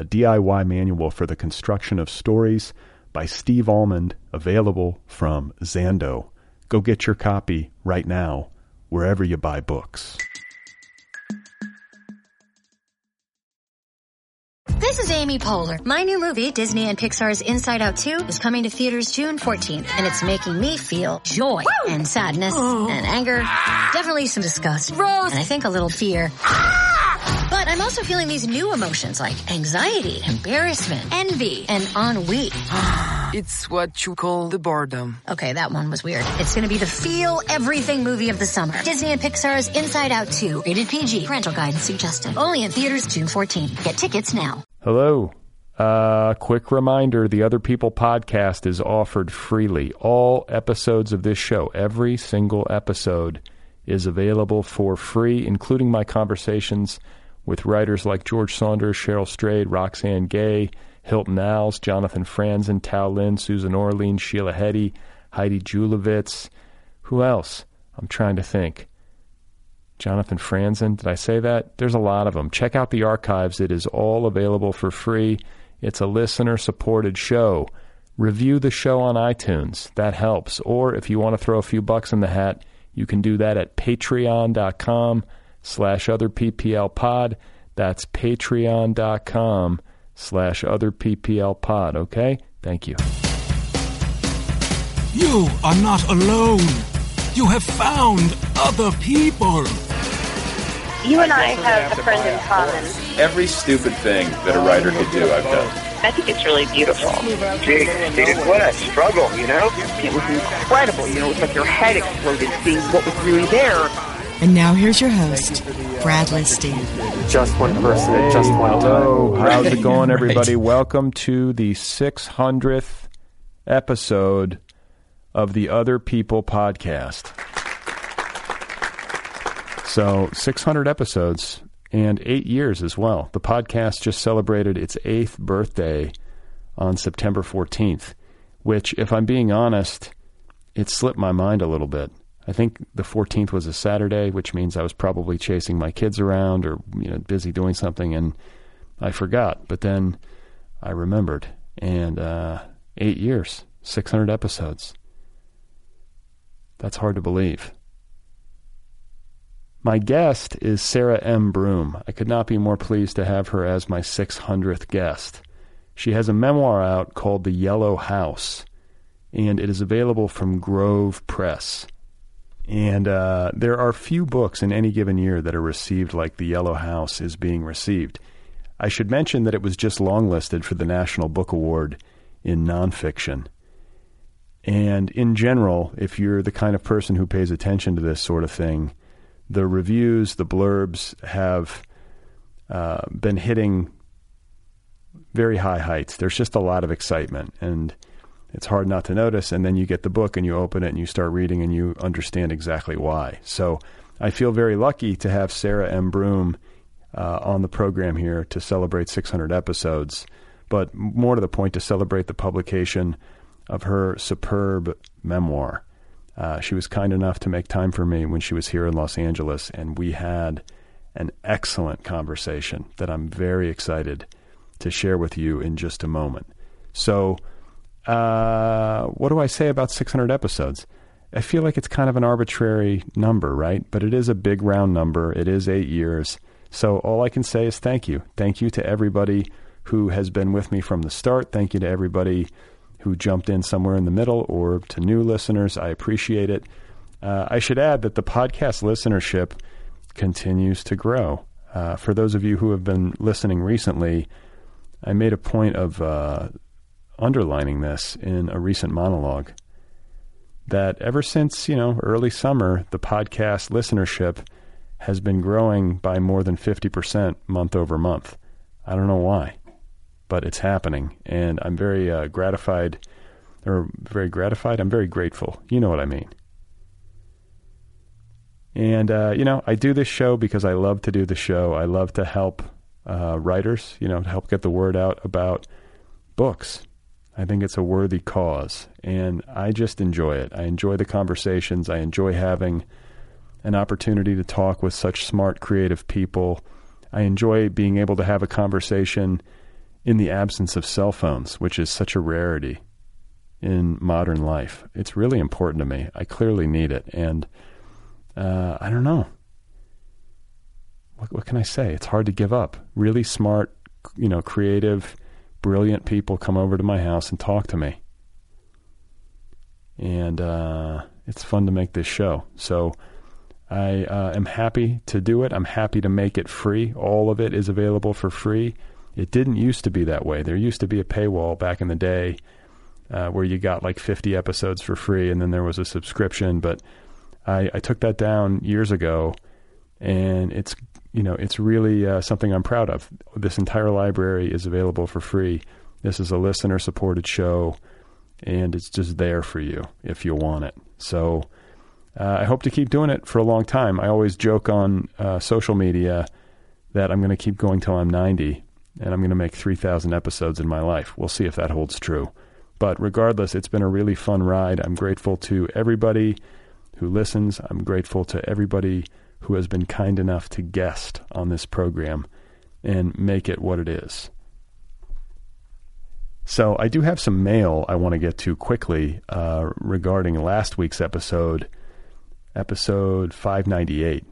a DIY manual for the construction of stories by Steve Almond, available from Zando. Go get your copy right now, wherever you buy books. This is Amy Poehler. My new movie, Disney and Pixar's Inside Out 2, is coming to theaters June 14th, and it's making me feel joy Woo! and sadness oh. and anger, ah! definitely some disgust, Rose, and I think a little fear. Ah! But I'm also feeling these new emotions like anxiety, embarrassment, envy, and ennui. it's what you call the boredom. Okay, that one was weird. It's gonna be the feel everything movie of the summer. Disney and Pixar's Inside Out 2. Rated PG. Parental guidance suggested. Only in theaters June 14th. Get tickets now. Hello. Uh, quick reminder the Other People podcast is offered freely. All episodes of this show, every single episode, is available for free, including my conversations with writers like George Saunders, Cheryl Strayed, Roxane Gay, Hilton Als, Jonathan Franzen, Tao Lin, Susan Orlean, Sheila Heti, Heidi Julavits. Who else? I'm trying to think. Jonathan Franzen. Did I say that? There's a lot of them. Check out the archives. It is all available for free. It's a listener supported show. Review the show on iTunes. That helps. Or if you want to throw a few bucks in the hat, you can do that at patreon.com slash other PPL pod. That's patreon.com slash other PPL pod. Okay? Thank you. You are not alone. You have found other people. You and I have a friend in common. Every stupid thing that a writer could do, I've done. I think it's really beautiful. Gee, dude, what a struggle, you know? It was incredible. You know, it was like your head exploded seeing what was really there. And now here's your host, Brad Listi. Just one person at just one hello. time. How's it going, everybody? right. Welcome to the 600th episode of the Other People podcast. So 600 episodes and eight years as well. The podcast just celebrated its eighth birthday on September 14th, which, if I'm being honest, it slipped my mind a little bit. I think the 14th was a Saturday, which means I was probably chasing my kids around or you know busy doing something, and I forgot. But then I remembered, and uh, eight years, 600 episodes. That's hard to believe. My guest is Sarah M. Broom. I could not be more pleased to have her as my 600th guest. She has a memoir out called The Yellow House, and it is available from Grove Press. And uh, there are few books in any given year that are received like The Yellow House is being received. I should mention that it was just longlisted for the National Book Award in nonfiction. And in general, if you're the kind of person who pays attention to this sort of thing, the reviews, the blurbs have uh, been hitting very high heights. There's just a lot of excitement, and it's hard not to notice. And then you get the book and you open it and you start reading and you understand exactly why. So I feel very lucky to have Sarah M. Broom uh, on the program here to celebrate 600 episodes, but more to the point, to celebrate the publication of her superb memoir. Uh, she was kind enough to make time for me when she was here in Los Angeles, and we had an excellent conversation that I'm very excited to share with you in just a moment. So, uh, what do I say about 600 episodes? I feel like it's kind of an arbitrary number, right? But it is a big round number. It is eight years. So, all I can say is thank you. Thank you to everybody who has been with me from the start. Thank you to everybody who jumped in somewhere in the middle or to new listeners. I appreciate it. Uh, I should add that the podcast listenership continues to grow. Uh, for those of you who have been listening recently, I made a point of uh, underlining this in a recent monologue that ever since, you know, early summer, the podcast listenership has been growing by more than 50% month over month. I don't know why, but it's happening. And I'm very uh, gratified, or very gratified. I'm very grateful. You know what I mean. And, uh, you know, I do this show because I love to do the show. I love to help uh, writers, you know, to help get the word out about books. I think it's a worthy cause. And I just enjoy it. I enjoy the conversations. I enjoy having an opportunity to talk with such smart, creative people. I enjoy being able to have a conversation in the absence of cell phones, which is such a rarity in modern life. It's really important to me. I clearly need it. And uh, I don't know. What, what can I say? It's hard to give up. Really smart, you know, creative, brilliant people come over to my house and talk to me. And uh, it's fun to make this show. So I uh, am happy to do it. I'm happy to make it free. All of it is available for free. It didn't used to be that way. There used to be a paywall back in the day uh, where you got like 50 episodes for free and then there was a subscription. But I, I took that down years ago and it's you know it's really uh, something I'm proud of. This entire library is available for free. This is a listener supported show, and it's just there for you if you want it. So uh, I hope to keep doing it for a long time. I always joke on uh, social media that I'm going to keep going till I'm 90, and I'm going to make 3,000 episodes in my life. We'll see if that holds true. But regardless, it's been a really fun ride. I'm grateful to everybody who listens. I'm grateful to everybody who has been kind enough to guest on this program and make it what it is. So, I do have some mail I want to get to quickly uh, regarding last week's episode, episode 598.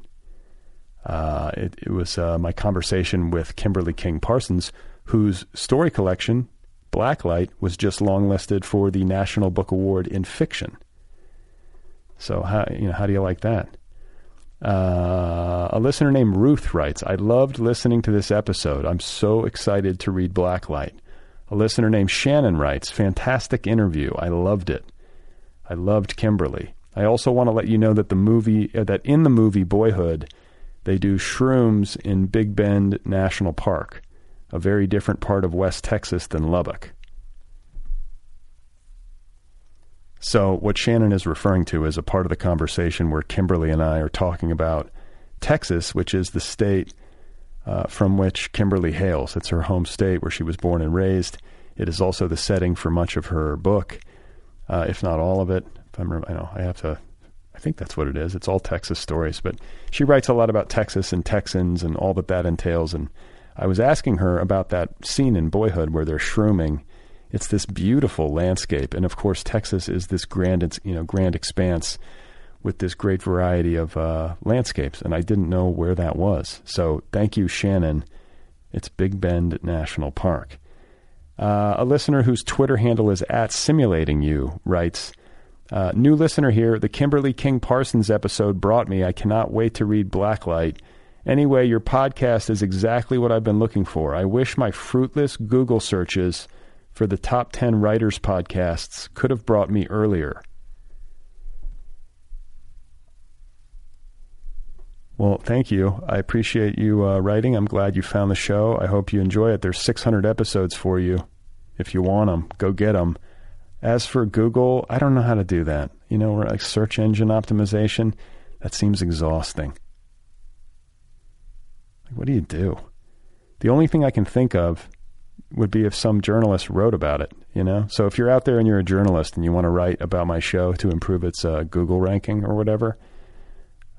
Uh, it, it, was uh, my conversation with Kimberly King Parsons, whose story collection, Blacklight, was just longlisted for the National Book Award in Fiction. So, how, you know, how do you like that? Uh, a listener named Ruth writes, I loved listening to this episode. I'm so excited to read Blacklight. A listener named Shannon writes, Fantastic interview. I loved it. I loved Kimberly. I also want to let you know that the movie, uh, that in the movie Boyhood, they do shrooms in Big Bend National Park, a very different part of West Texas than Lubbock. So, what Shannon is referring to is a part of the conversation where Kimberly and I are talking about Texas, which is the state uh, from which Kimberly hails. It's her home state where she was born and raised. It is also the setting for much of her book, uh, if not all of it. If I'm, I know I have to. I think that's what it is. It's all Texas stories, but she writes a lot about Texas and Texans and all that that entails. And I was asking her about that scene in Boyhood where they're shrooming it's this beautiful landscape, and of course, Texas is this grand, you know, grand expanse with this great variety of uh, landscapes, and I didn't know where that was. So, thank you, Shannon. It's Big Bend National Park. Uh, a listener whose Twitter handle is at simulating you writes, uh, "New listener here. The Kimberly King Parsons episode brought me. I cannot wait to read Blacklight." Anyway, your podcast is exactly what I've been looking for. I wish my fruitless Google searches for the top 10 writers podcasts could have brought me earlier. Well, thank you. I appreciate you uh, writing. I'm glad you found the show. I hope you enjoy it. There's 600 episodes for you. If you want them, go get them. As for Google, I don't know how to do that. You know, like search engine optimization, that seems exhausting. Like, what do you do? The only thing I can think of would be if some journalist wrote about it, you know? So if you're out there and you're a journalist and you want to write about my show to improve its uh, Google ranking or whatever,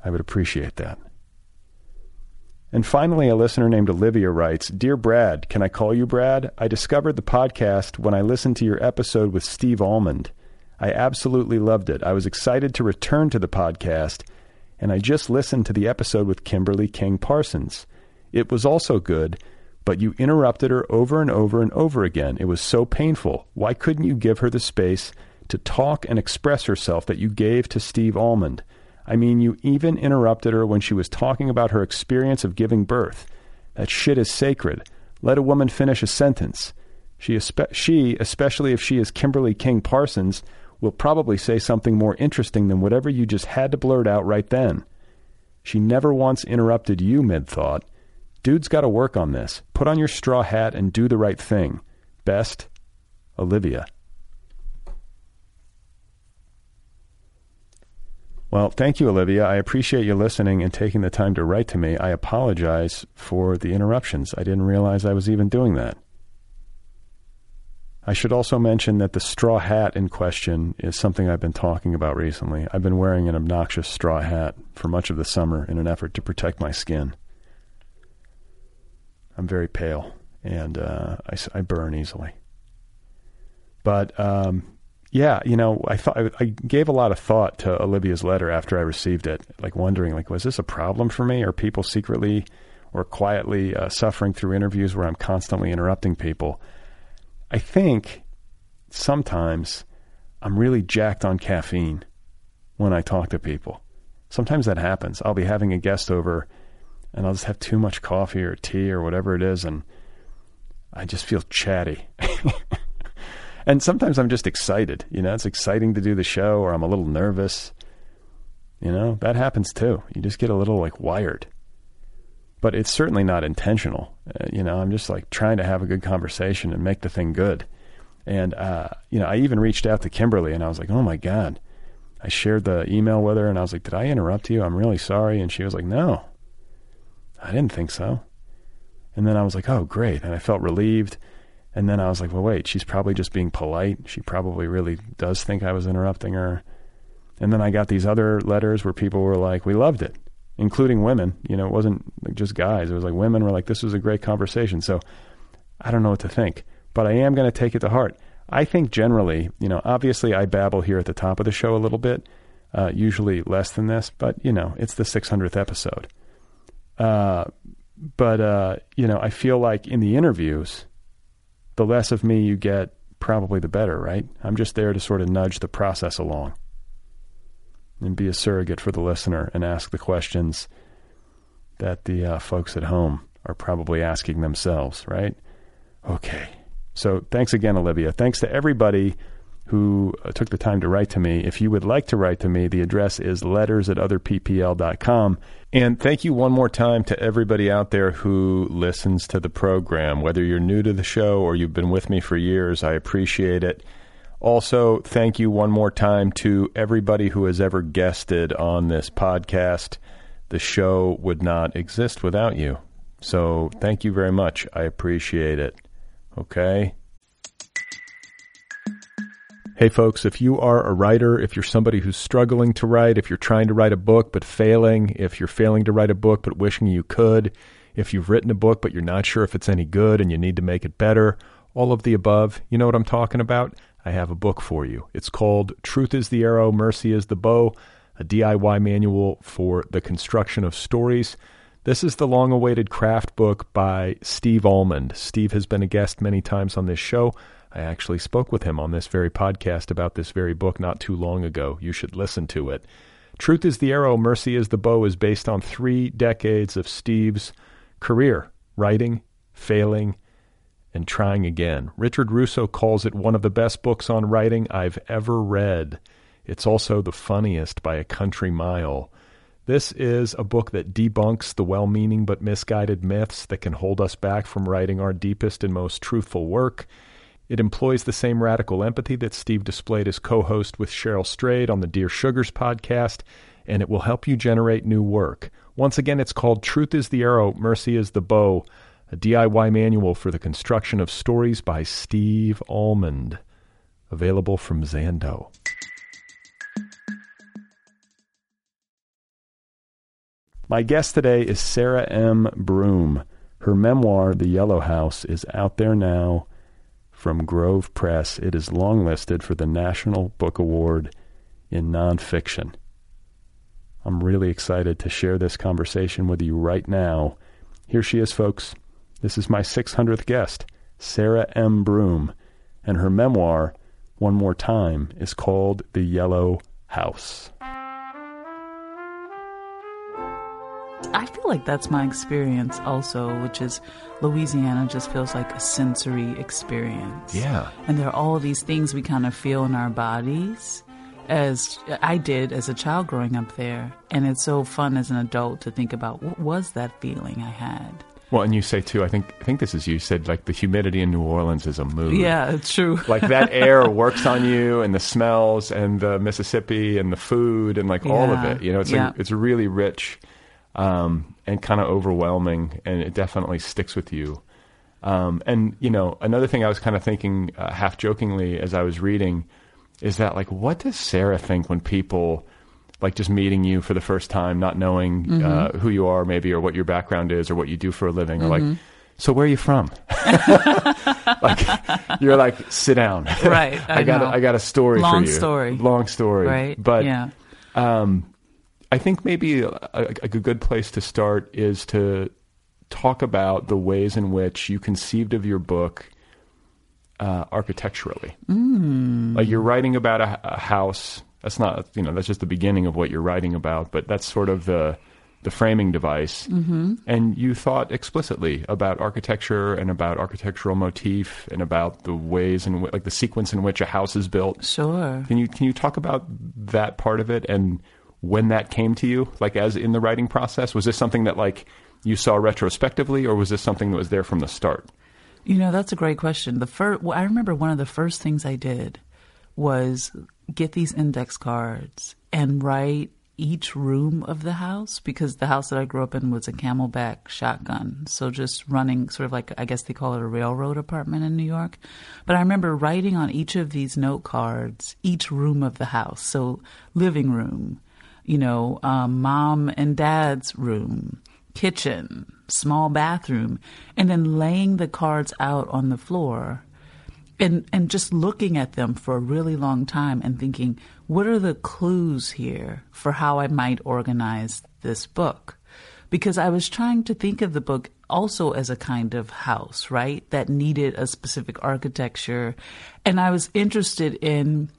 I would appreciate that. And finally, a listener named Olivia writes Dear Brad, can I call you Brad? I discovered the podcast when I listened to your episode with Steve Almond. I absolutely loved it. I was excited to return to the podcast, and I just listened to the episode with Kimberly King Parsons. It was also good But you interrupted her over and over and over again. It was so painful. Why couldn't you give her the space to talk and express herself that you gave to Steve Almond? I mean, you even interrupted her when she was talking about her experience of giving birth. That shit is sacred. Let a woman finish a sentence. She, espe- she, especially if she is Kimberly King Parsons, will probably say something more interesting than whatever you just had to blurt out right then. She never once interrupted you mid thought. Dude's got to work on this. Put on your straw hat and do the right thing. Best, Olivia. Well, thank you, Olivia. I appreciate you listening and taking the time to write to me. I apologize for the interruptions. I didn't realize I was even doing that. I should also mention that the straw hat in question is something I've been talking about recently. I've been wearing an obnoxious straw hat for much of the summer in an effort to protect my skin. I'm very pale and uh, I, I, burn easily. But um, yeah, you know, I thought I, gave a lot of thought to Olivia's letter after I received it, like wondering, like, was this a problem for me? Are people secretly or quietly uh, suffering through interviews where I'm constantly interrupting people? I think sometimes I'm really jacked on caffeine when I talk to people. Sometimes that happens. I'll be having a guest over and I'll just have too much coffee or tea or whatever it is and I just feel chatty. and sometimes I'm just excited. You know, it's exciting to do the show or I'm a little nervous. You know, that happens too. You just get a little like wired. But it's certainly not intentional. Uh, you know, I'm just like trying to have a good conversation and make the thing good. And, uh, you know, I even reached out to Kimberly and I was like, oh my God. I shared the email with her and I was like, did I interrupt you? I'm really sorry. And she was like, no, I didn't think so. And then I was like, oh, great. And I felt relieved. And then I was like, well, wait, she's probably just being polite. She probably really does think I was interrupting her. And then I got these other letters where people were like, we loved it including women. You know, it wasn't just guys. It was like women were like, this was a great conversation. So I don't know what to think, but I am going to take it to heart. I think generally, you know, obviously I babble here at the top of the show a little bit, uh, usually less than this, but you know, it's the 600th episode. Uh, but uh, you know, I feel like in the interviews, the less of me you get, probably the better, right? I'm just there to sort of nudge the process along and be a surrogate for the listener and ask the questions that the uh, folks at home are probably asking themselves, right? Okay. So thanks again, Olivia. Thanks to everybody who uh, took the time to write to me. If you would like to write to me, the address is letters at otherppl.com. And thank you one more time to everybody out there who listens to the program. Whether you're new to the show or you've been with me for years, I appreciate it. Also, thank you one more time to everybody who has ever guested on this podcast. The show would not exist without you. So, thank you very much. I appreciate it. Okay? Hey, folks, if you are a writer, if you're somebody who's struggling to write, if you're trying to write a book but failing, if you're failing to write a book but wishing you could, if you've written a book but you're not sure if it's any good and you need to make it better, all of the above, you know what I'm talking about? I have a book for you. It's called Truth is the Arrow, Mercy is the Bow, a DIY manual for the construction of stories. This is the long awaited craft book by Steve Almond. Steve has been a guest many times on this show. I actually spoke with him on this very podcast about this very book not too long ago. You should listen to it. Truth is the Arrow, Mercy is the Bow is based on three decades of Steve's career writing, failing, and trying again. Richard Russo calls it one of the best books on writing I've ever read. It's also the funniest by a country mile. This is a book that debunks the well meaning but misguided myths that can hold us back from writing our deepest and most truthful work. It employs the same radical empathy that Steve displayed as co host with Cheryl Strayed on the Dear Sugars podcast, and it will help you generate new work. Once again, it's called Truth is the Arrow, Mercy is the Bow a DIY manual for the construction of stories by Steve Almond, available from Zando. My guest today is Sarah M. Broom. Her memoir, The Yellow House, is out there now from Grove Press. It is longlisted for the National Book Award in Nonfiction. I'm really excited to share this conversation with you right now. Here she is, folks. This is my 600th guest, Sarah M. Broom, and her memoir, One More Time, is called The Yellow House. I feel like that's my experience also, which is Louisiana just feels like a sensory experience. Yeah. And there are all these things we kind of feel in our bodies as I did as a child growing up there. And it's so fun as an adult to think about what was that feeling I had. Well, and you say too. I think I think this is you said like the humidity in New Orleans is a mood. Yeah, it's true. like that air works on you, and the smells, and the Mississippi, and the food, and like all of it. You know, it's yeah. like, it's really rich, um, and kind of overwhelming, and it definitely sticks with you. Um, and you know, another thing I was kind of thinking, uh, half jokingly, as I was reading, is that like, what does Sarah think when people like just meeting you for the first time, not knowing Mm-hmm. uh, who you are, maybe, or what your background is, or what you do for a living, or Mm-hmm. like, so where are you from? like, you're like, sit down. Right, I, I got, a, know. I got a story Long for you. story. Long story. Right? But yeah. um, I think maybe a, a, good place to start is to talk about the ways in which you conceived of your book uh, architecturally. Mm. Like you're writing about a, a house. That's not, you know, that's just the beginning of what you're writing about, but that's sort of the the framing device. Mm-hmm. And you thought explicitly about architecture and about architectural motif and about the ways and like the sequence in which a house is built. Sure. Can you can you talk about that part of it and when that came to you, like as in the writing process? Was this something that like you saw retrospectively, or was this something that was there from the start? You know, that's a great question. The first, well, I remember one of the first things I did was get these index cards and write each room of the house because the house that I grew up in was a camelback shotgun. So just running sort of like, I guess they call it a railroad apartment in New York. But I remember writing on each of these note cards each room of the house. So living room, you know, um, mom and dad's room, kitchen, small bathroom, and then laying the cards out on the floor and and just looking at them for a really long time and thinking, what are the clues here for how I might organize this book? Because I was trying to think of the book also as a kind of house, right? That needed a specific architecture. And I was interested in,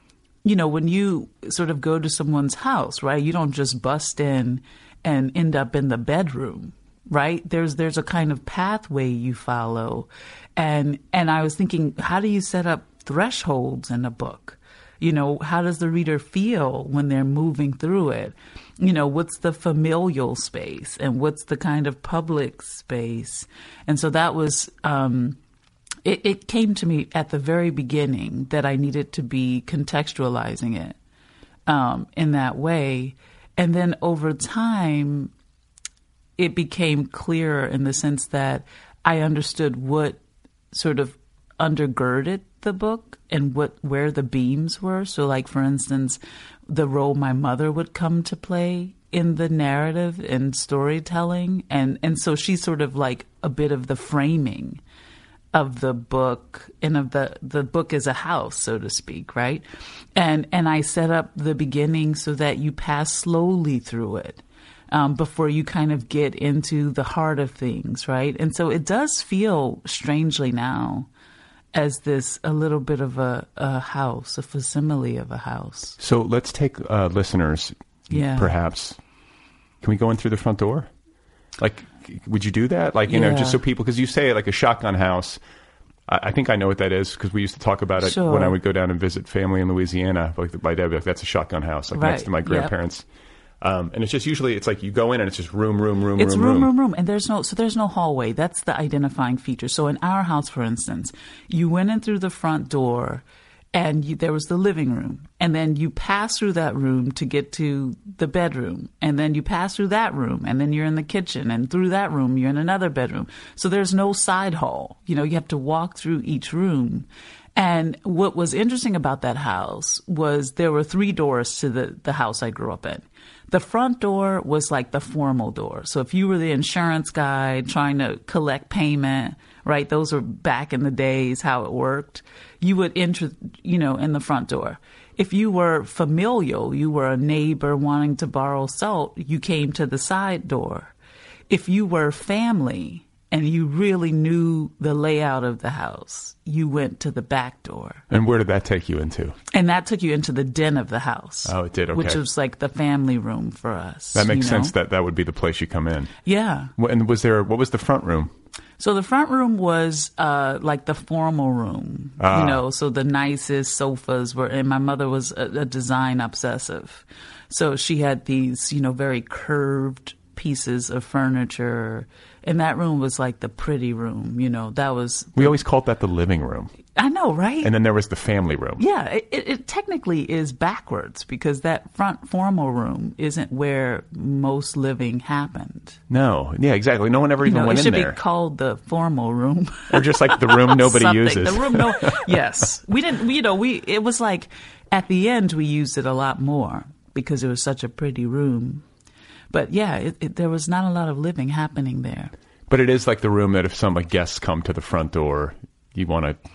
you know, when you sort of go to someone's house, right? You don't just bust in and end up in the bedroom right? There's there's a kind of pathway you follow. And and i was thinking how do you set up thresholds in a book? You know how does the reader feel when they're moving through it? You know what's the familial space and what's the kind of public space? And so that was um it, it came to me at the very beginning that i needed to be contextualizing it um, in that way and then over time it became clearer in the sense that I understood what sort of undergirded the book and what where the beams were. So, like for instance, the role my mother would come to play in the narrative and storytelling, and and so she's sort of like a bit of the framing of the book and of the the book as a house so to speak right and and i set up the beginning so that you pass slowly through it um, before you kind of get into the heart of things right and so it does feel strangely now as this a little bit of a, a house a facsimile of a house So let's take uh, listeners, Yeah. perhaps. Can we go in through the front door? Like, would you do that? Like, you know, just so people, because you say like a shotgun house. I, I think I know what that is because we used to talk about it Sure. when I would go down and visit family in Louisiana. Like my dad, would be like that's a shotgun house, like next to my Yep. grandparents. Um, and it's just usually it's like you go in and it's just room, room, room, It's room, room, room, room, and there's no so there's no hallway. That's the identifying feature. So in our house, for instance, you went in through the front door, and you, there was the living room, and then you pass through that room to get to the bedroom, and then you pass through that room, and then you're in the kitchen, and through that room you're in another bedroom. So there's no side hall. You know, you have to walk through each room. And what was interesting about that house was there were three doors to the, the house I grew up in. The front door was like the formal door. So if you were the insurance guy trying to collect payment, right? Those were back in the days how it worked. You would enter, you know, in the front door. If you were familial, you were a neighbor wanting to borrow salt, you came to the side door. If you were family, and you really knew the layout of the house, you went to the back door. And where did that take you into? And that took you into the den of the house. Oh, it did. Okay. Which was like the family room for us. That makes you know? sense. That that would be the place you come in. Yeah. And was there? What was the front room? So the front room was uh, like the formal room, Ah. you know. So the nicest sofas were, and my mother was a, a design obsessive, so she had these, you know, very curved pieces of furniture, and that room was like the pretty room, you know. That was We always called that the living room, I know, right? and then there was the family room. Yeah, it, it, it technically is backwards because that front formal room isn't where most living happened. No, yeah, exactly. No one ever You even know, it went in should there, be called the formal room. or just like the room nobody uses. The room, no, yes, we didn't. You know, we it was like at the end we used it a lot more because it was such a pretty room. But yeah, it, it, there was not a lot of living happening there. But it is like the room that if some like, guests come to the front door, you want to,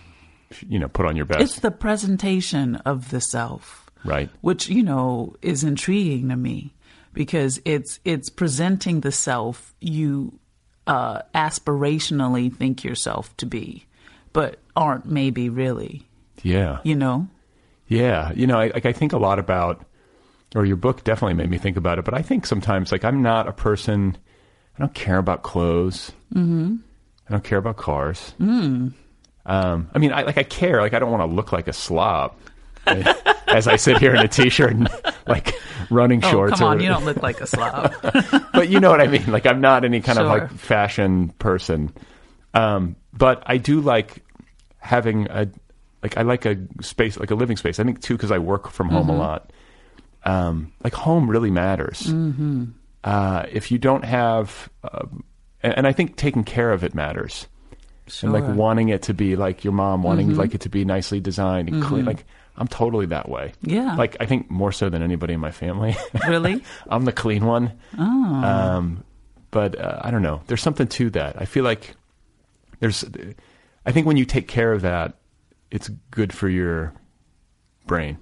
you know, put on your best. It's the presentation of the self, right. which you know is intriguing to me because it's it's presenting the self you uh, aspirationally think yourself to be, but aren't maybe really. Yeah. You know. Yeah, you know, I, like I think a lot about, or your book definitely made me think about it. But I think sometimes, like, I'm not a person. I don't care about clothes. Mm-hmm. I don't care about cars. Mm. Um, I mean, I like I care. Like, I don't want to look like a slob as I sit here in a t-shirt and like running Oh, shorts. come or- on, you don't look like a slob. but you know what I mean. Like I'm not any kind of like fashion person. Um, but I do like having a like I like a space like a living space. I think too because I work from home a lot. Um, like home really matters. Mm-hmm. Uh, if you don't have, uh, and I think taking care of it matters. And like wanting it to be like your mom, wanting like it to be nicely designed and clean. Like I'm totally that way. Yeah. Like I think more so than anybody in my family. Really? I'm the clean one. Oh. Um, but uh, I don't know. There's something to that. I feel like there's. I think when you take care of that, it's good for your brain.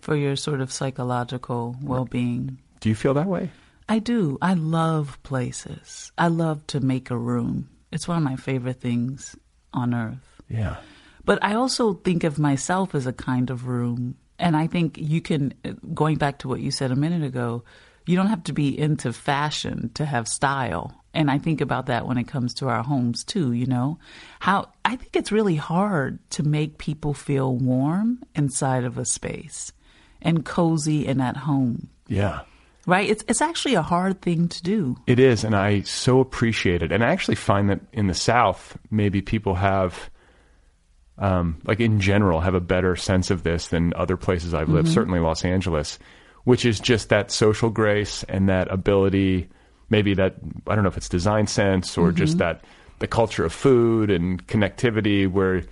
For your sort of psychological well being. Do you feel that way? I do. I love places. I love to make a room. It's one of my favorite things on earth. Yeah. But I also think of myself as a kind of room. And I think you can, going back to what you said a minute ago, you don't have to be into fashion to have style. And I think about that when it comes to our homes too, you know? How I think it's really hard to make people feel warm inside of a space and cozy and at home. Yeah. Right? It's it's actually a hard thing to do. It is, and I so appreciate it. And I actually find that in the South, maybe people have, um, like in general, have a better sense of this than other places I've lived. Certainly Los Angeles, which is just that social grace and that ability. Maybe that I don't know if it's design sense or just that the culture of food and connectivity, where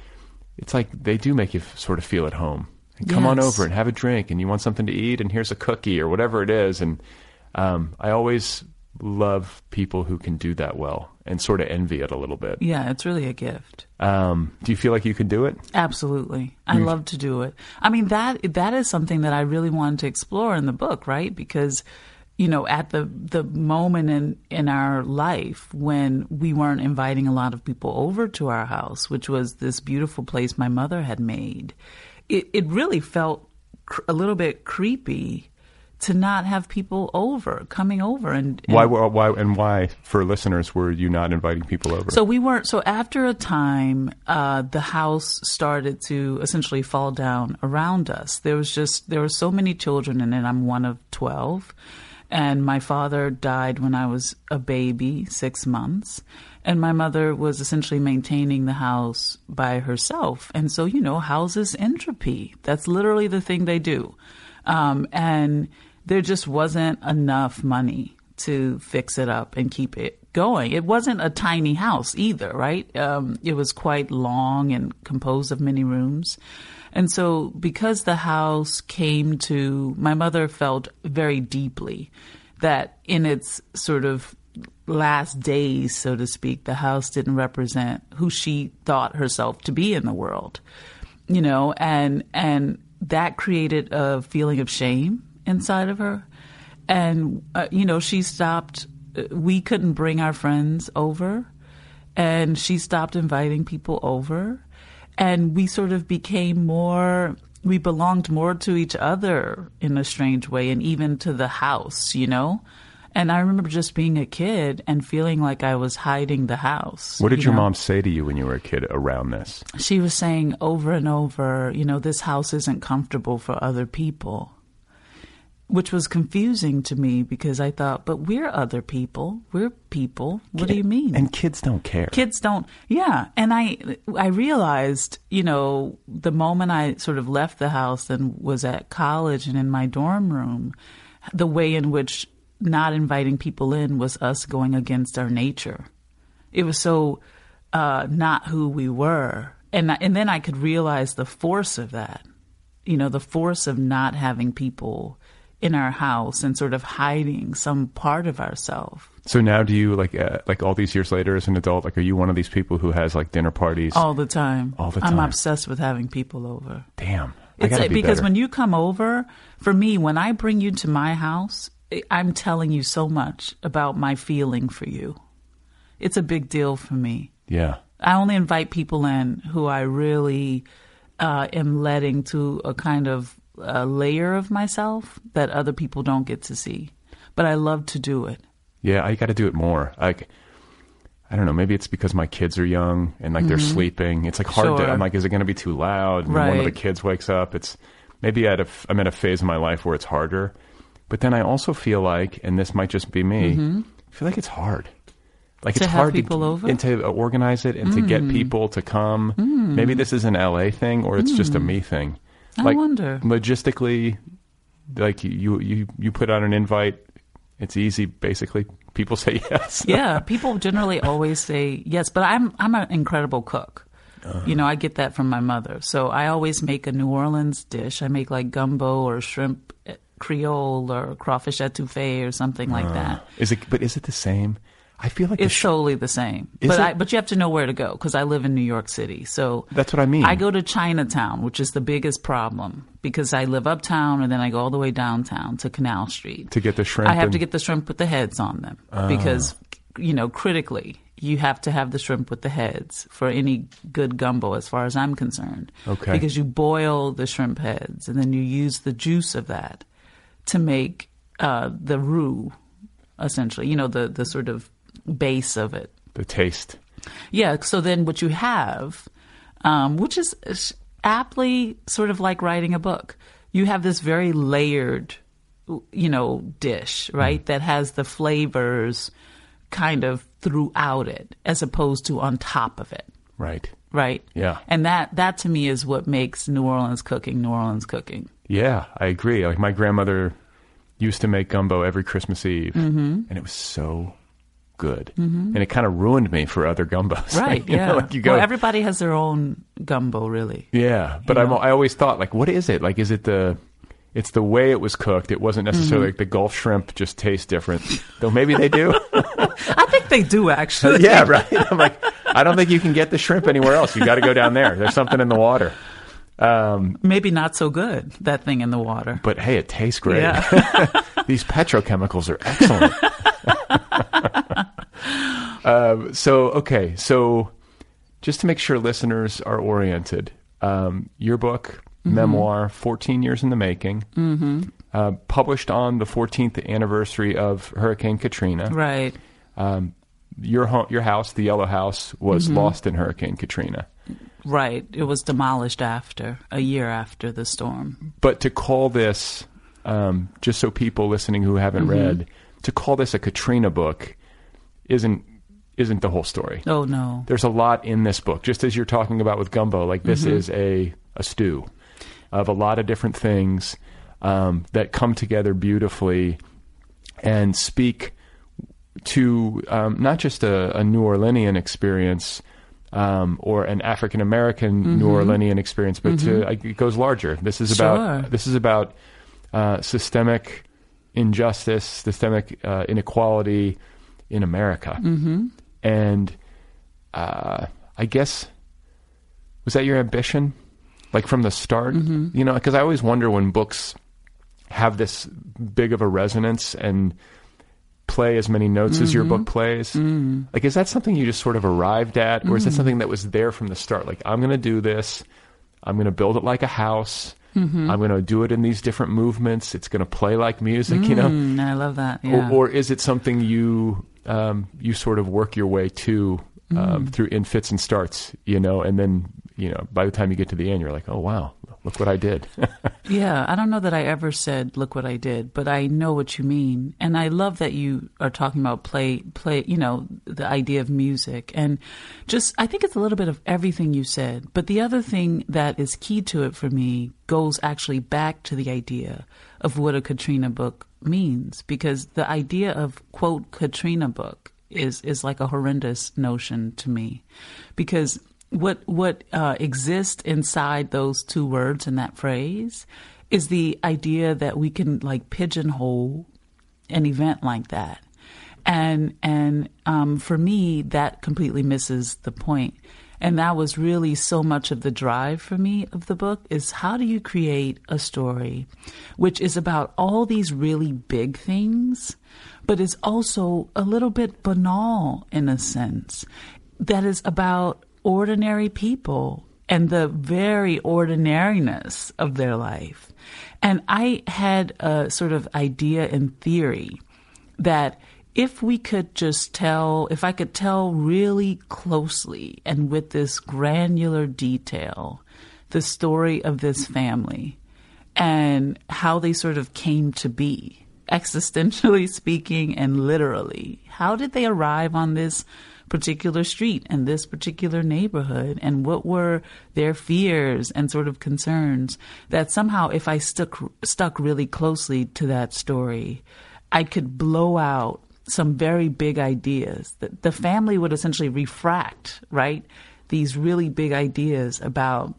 it's like they do make you f- sort of feel at home. And come on over and have a drink, and you want something to eat, and here's a cookie or whatever it is. And um, I always love people who can do that well, and sort of envy it a little bit. Yeah, it's really a gift. Um, do you feel like you can do it? Absolutely. I love to do it. I mean that that is something that I really wanted to explore in the book, right? Because you know, at the the moment in in our life when we weren't inviting a lot of people over to our house, which was this beautiful place my mother had made, it it really felt cr- a little bit creepy to not have people over, coming over and, and Why? Why? And why? For listeners, were you not inviting people over? so we weren't. So after a time, uh, the house started to essentially fall down around us. There was just there were so many children in it. I'm one of twelve, and my father died when I was a baby, six months, and my mother was essentially maintaining the house by herself. And so you know, houses entropy. That's literally the thing they do, um, and there just wasn't enough money to fix it up and keep it going. It wasn't a tiny house either, right? Um, it was quite long and composed of many rooms. And so, because the house came to, my mother felt very deeply that in its sort of last days, so to speak, the house didn't represent who she thought herself to be in the world, you know, and, and that created a feeling of shame inside of her and uh, you know she stopped uh, we couldn't bring our friends over and she stopped inviting people over, and we sort of became more. We belonged more to each other in a strange way, and even to the house, you know. And I remember just being a kid and feeling like I was hiding the house. What did you your know? mom say to you when you were a kid around this? She was saying over and over, you know, this house isn't comfortable for other people, which was confusing to me because I thought, but we're other people. We're people. What do you mean? And kids don't care. Kids don't. Yeah, and I I realized, you know, the moment I sort of left the house and was at college and in my dorm room, the way in which not inviting people in was us going against our nature. It was so uh, not who we were, and and then I could realize the force of that. You know, the force of not having people in our house and sort of hiding some part of ourselves. So now, do you like uh, like all these years later as an adult? Like, are you one of these people who has like dinner parties? All the time. All the time. I'm obsessed with having people over. Damn, It's be because better. when you come over, for me, when I bring you to my house, I'm telling you so much about my feeling for you. It's a big deal for me. yeah, I only invite people in who I really uh, am letting to a kind of a layer of myself that other people don't get to see. But I love to do it. yeah, I got to do it more. Like, I don't know. Maybe it's because my kids are young and like they're sleeping. It's like hard to. I'm like, is it going to be too loud? And then one of the kids wakes up. It's maybe at a. I'm at a phase in my life where it's harder. But then I also feel like, and this might just be me, I feel like it's hard. Like To it's hard people to over? and to uh, organize it and to get mm. people to come. Mm. Maybe this is an LA thing or it's just a mm. me thing. Like, I wonder. logistically, like you you you put out an invite, it's easy. Basically, people say yes. yeah, people generally always say yes, but I'm I'm an incredible cook. Uh-huh. You know, I get that from my mother. So I always make a New Orleans dish. I make like gumbo or shrimp creole or crawfish etouffee or something like that. Uh, is it? But is it the same? I feel like the It's sh- solely the same. Is but? I, but you have to know where to go because I live in New York City. So That's what I mean. I go to Chinatown, which is the biggest problem because I live uptown and then I go all the way downtown to Canal Street to get the shrimp. I have and- to get the shrimp with the heads on them ah. because, you know, critically, you have to have the shrimp with the heads for any good gumbo, as far as I'm concerned. Okay. Because you boil the shrimp heads and then you use the juice of that to make uh, the roux, essentially. You know, the the sort of base of it. the taste. Yeah. So then what you have, um, which is is aptly sort of like writing a book, you have this very layered, you know, dish, right? That has the flavors kind of throughout it as opposed to on top of it. Right. Right. Yeah. And that, that to me is what makes New Orleans cooking New Orleans cooking. Yeah, I agree. Like my grandmother used to make gumbo every Christmas Eve, and it was so good. And it kind of ruined me for other gumbos. Right. Know, yeah. like you go, well, everybody has their own gumbo, really. Yeah, but I'm. I always thought like, what is it? Like, is it the? It's the way it was cooked. It wasn't necessarily Mm-hmm. like the Gulf shrimp just tastes different. Though maybe they do. I think they do actually. yeah, right. I'm like, I don't think you can get the shrimp anywhere else. You got to go down there. There's something in the water. Um, Maybe not so good, that thing in the water. but hey, it tastes great. Yeah. These petrochemicals are excellent. um, so okay, so just to make sure listeners are oriented, um, your book, Mm-hmm. memoir, 14 years in the making, mm-hmm. uh, published on the 14th anniversary of Hurricane Katrina. Right. Um, your home, your house, the Yellow House, was Mm-hmm. lost in Hurricane Katrina. Right. It was demolished after, a year after the storm. But to call this, um, just so people listening who haven't Mm-hmm. read, to call this a Katrina book, isn't isn't the whole story. Oh, no. There's a lot in this book, just as you're talking about with Gumbo. Like this is a a stew of a lot of different things um, that come together beautifully and speak to um, not just a, a New Orleanian experience um, or an African American New Orleanian experience, but to, like, it goes larger. This is about Sure. this is about uh, systemic injustice, systemic uh, inequality in America, mm-hmm. and uh, I guess was that your ambition, like from the start? You know, because I always wonder when books have this big of a resonance and play as many notes as your Mm-hmm. book plays. Like, is that something you just sort of arrived at, or is Mm. that something that was there from the start? Like, I'm going to do this. I'm going to build it like a house. Mm-hmm. I'm going to do it in these different movements. It's going to play like music, you know. Mm, I love that. Yeah. Or, or is it something you um, you sort of work your way to um, Mm. through in fits and starts, you know, and then you know by the time you get to the end, you're like, oh wow, look what I did. Yeah, I don't know that I ever said, "Look what I did," but I know what you mean, and I love that you are talking about play, play. You know, the idea of music, and just I think it's a little bit of everything you said. But the other thing that is key to it for me goes actually back to the idea of what a Katrina book means, because the idea of quote Katrina book is is like a horrendous notion to me, because what what uh, exists inside those two words in that phrase is the idea that we can like pigeonhole an event like that, and and um, for me that completely misses the point. And that was really so much of the drive for me of the book is how do you create a story which is about all these really big things, but is also a little bit banal in a sense, that is about ordinary people and the very ordinariness of their life. And I had a sort of idea in theory that if we could just tell, if I could tell really closely and with this granular detail the story of this family and how they sort of came to be, existentially speaking and literally, how did they arrive on this particular street and this particular neighborhood and what were their fears and sort of concerns that somehow if I stuck stuck really closely to that story I could blow out some very big ideas. That the family would essentially refract right these really big ideas about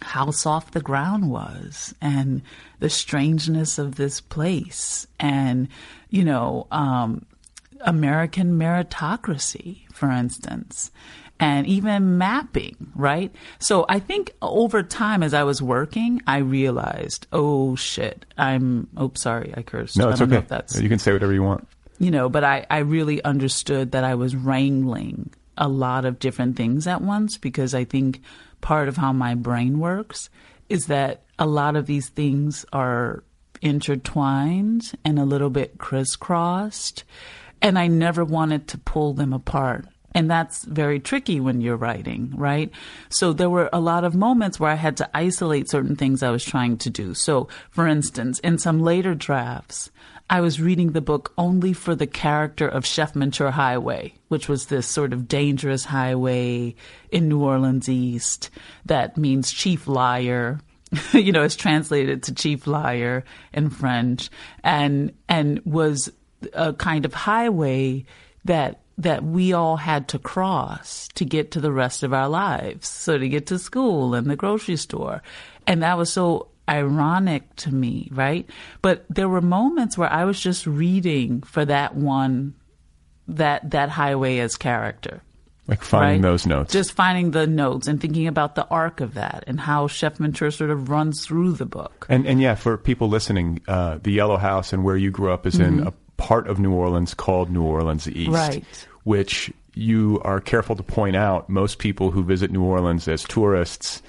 how soft the ground was and the strangeness of this place. And you know um, American meritocracy, for instance, and even mapping, right? So I think over time, as I was working, I realized, oh shit, I'm, oh, sorry, I cursed. no, I it's okay. if that's, You can say whatever you want. you know, but I, I really understood that I was wrangling a lot of different things at once because I think part of how my brain works is that a lot of these things are intertwined and a little bit crisscrossed. And I never wanted to pull them apart. And that's very tricky when you're writing, right? So there were a lot of moments where I had to isolate certain things I was trying to do. So, for instance, in some later drafts, I was reading the book only for the character of Chef Menteur Highway, which was this sort of dangerous highway in New Orleans East that means chief liar. you know, it's translated to chief liar in French and and was a kind of highway that that we all had to cross to get to the rest of our lives. So to get to school and the grocery store. And that was so ironic to me, right? But there were moments where I was just reading for that one that that highway as character. Like finding right? those notes. Just finding the notes and thinking about the arc of that and how Chef Menteur sort of runs through the book. And and yeah, for people listening, uh, the Yellow House and where you grew up is in a part of New Orleans called New Orleans East, Mm-hmm. Right. which you are careful to point out. Most people who visit New Orleans as tourists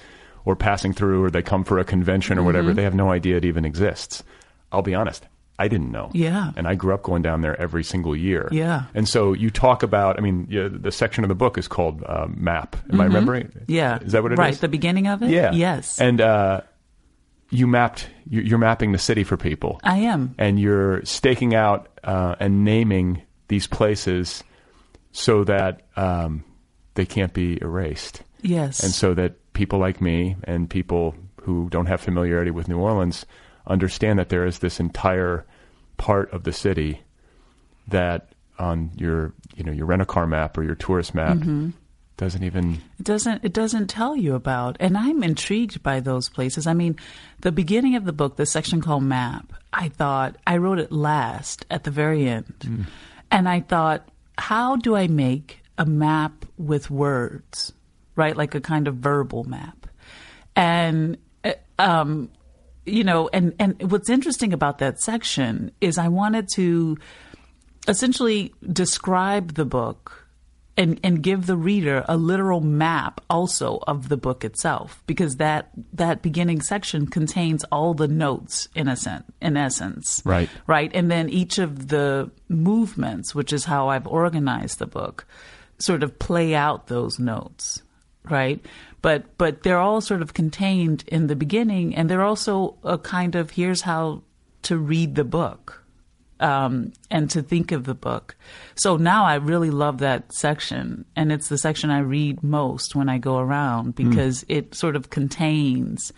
or passing through, or they come for a convention or whatever, Mm-hmm. they have no idea it even exists. I'll be honest. I didn't know. Yeah. And I grew up going down there every single year. Yeah. And so you talk about, I mean, yeah, the section of the book is called uh, Map. Am I remembering? Mm-hmm. Yeah. Is that what it it is? right, the beginning of it? Yeah. Yes. And uh, you mapped. you- You're mapping the city for people, I am. and you're staking out uh, and naming these places so that um, they can't be erased, Yes. and so that people like me and people who don't have familiarity with New Orleans understand that there is this entire part of the city that on your you know your rent a car map or your tourist map Mm-hmm. Doesn't even It doesn't it doesn't tell you about and I'm intrigued by those places. I mean, the beginning of the book, the section called map, I thought I wrote it last at the very end. And I thought, how do I make a map with words? Right? Like a kind of verbal map. And uh, um you know, and and what's interesting about that section is I wanted to essentially describe the book and and give the reader a literal map also of the book itself because that that beginning section contains all the notes in a sen- in essence. Right. right? And then each of the movements which is how I've organized the book sort of play out those notes. Right? But but they're all sort of contained in the beginning and they're also a kind of here's how to read the book um, and to think of the book. So now I really love that section, and it's the section I read most when I go around because it sort of contains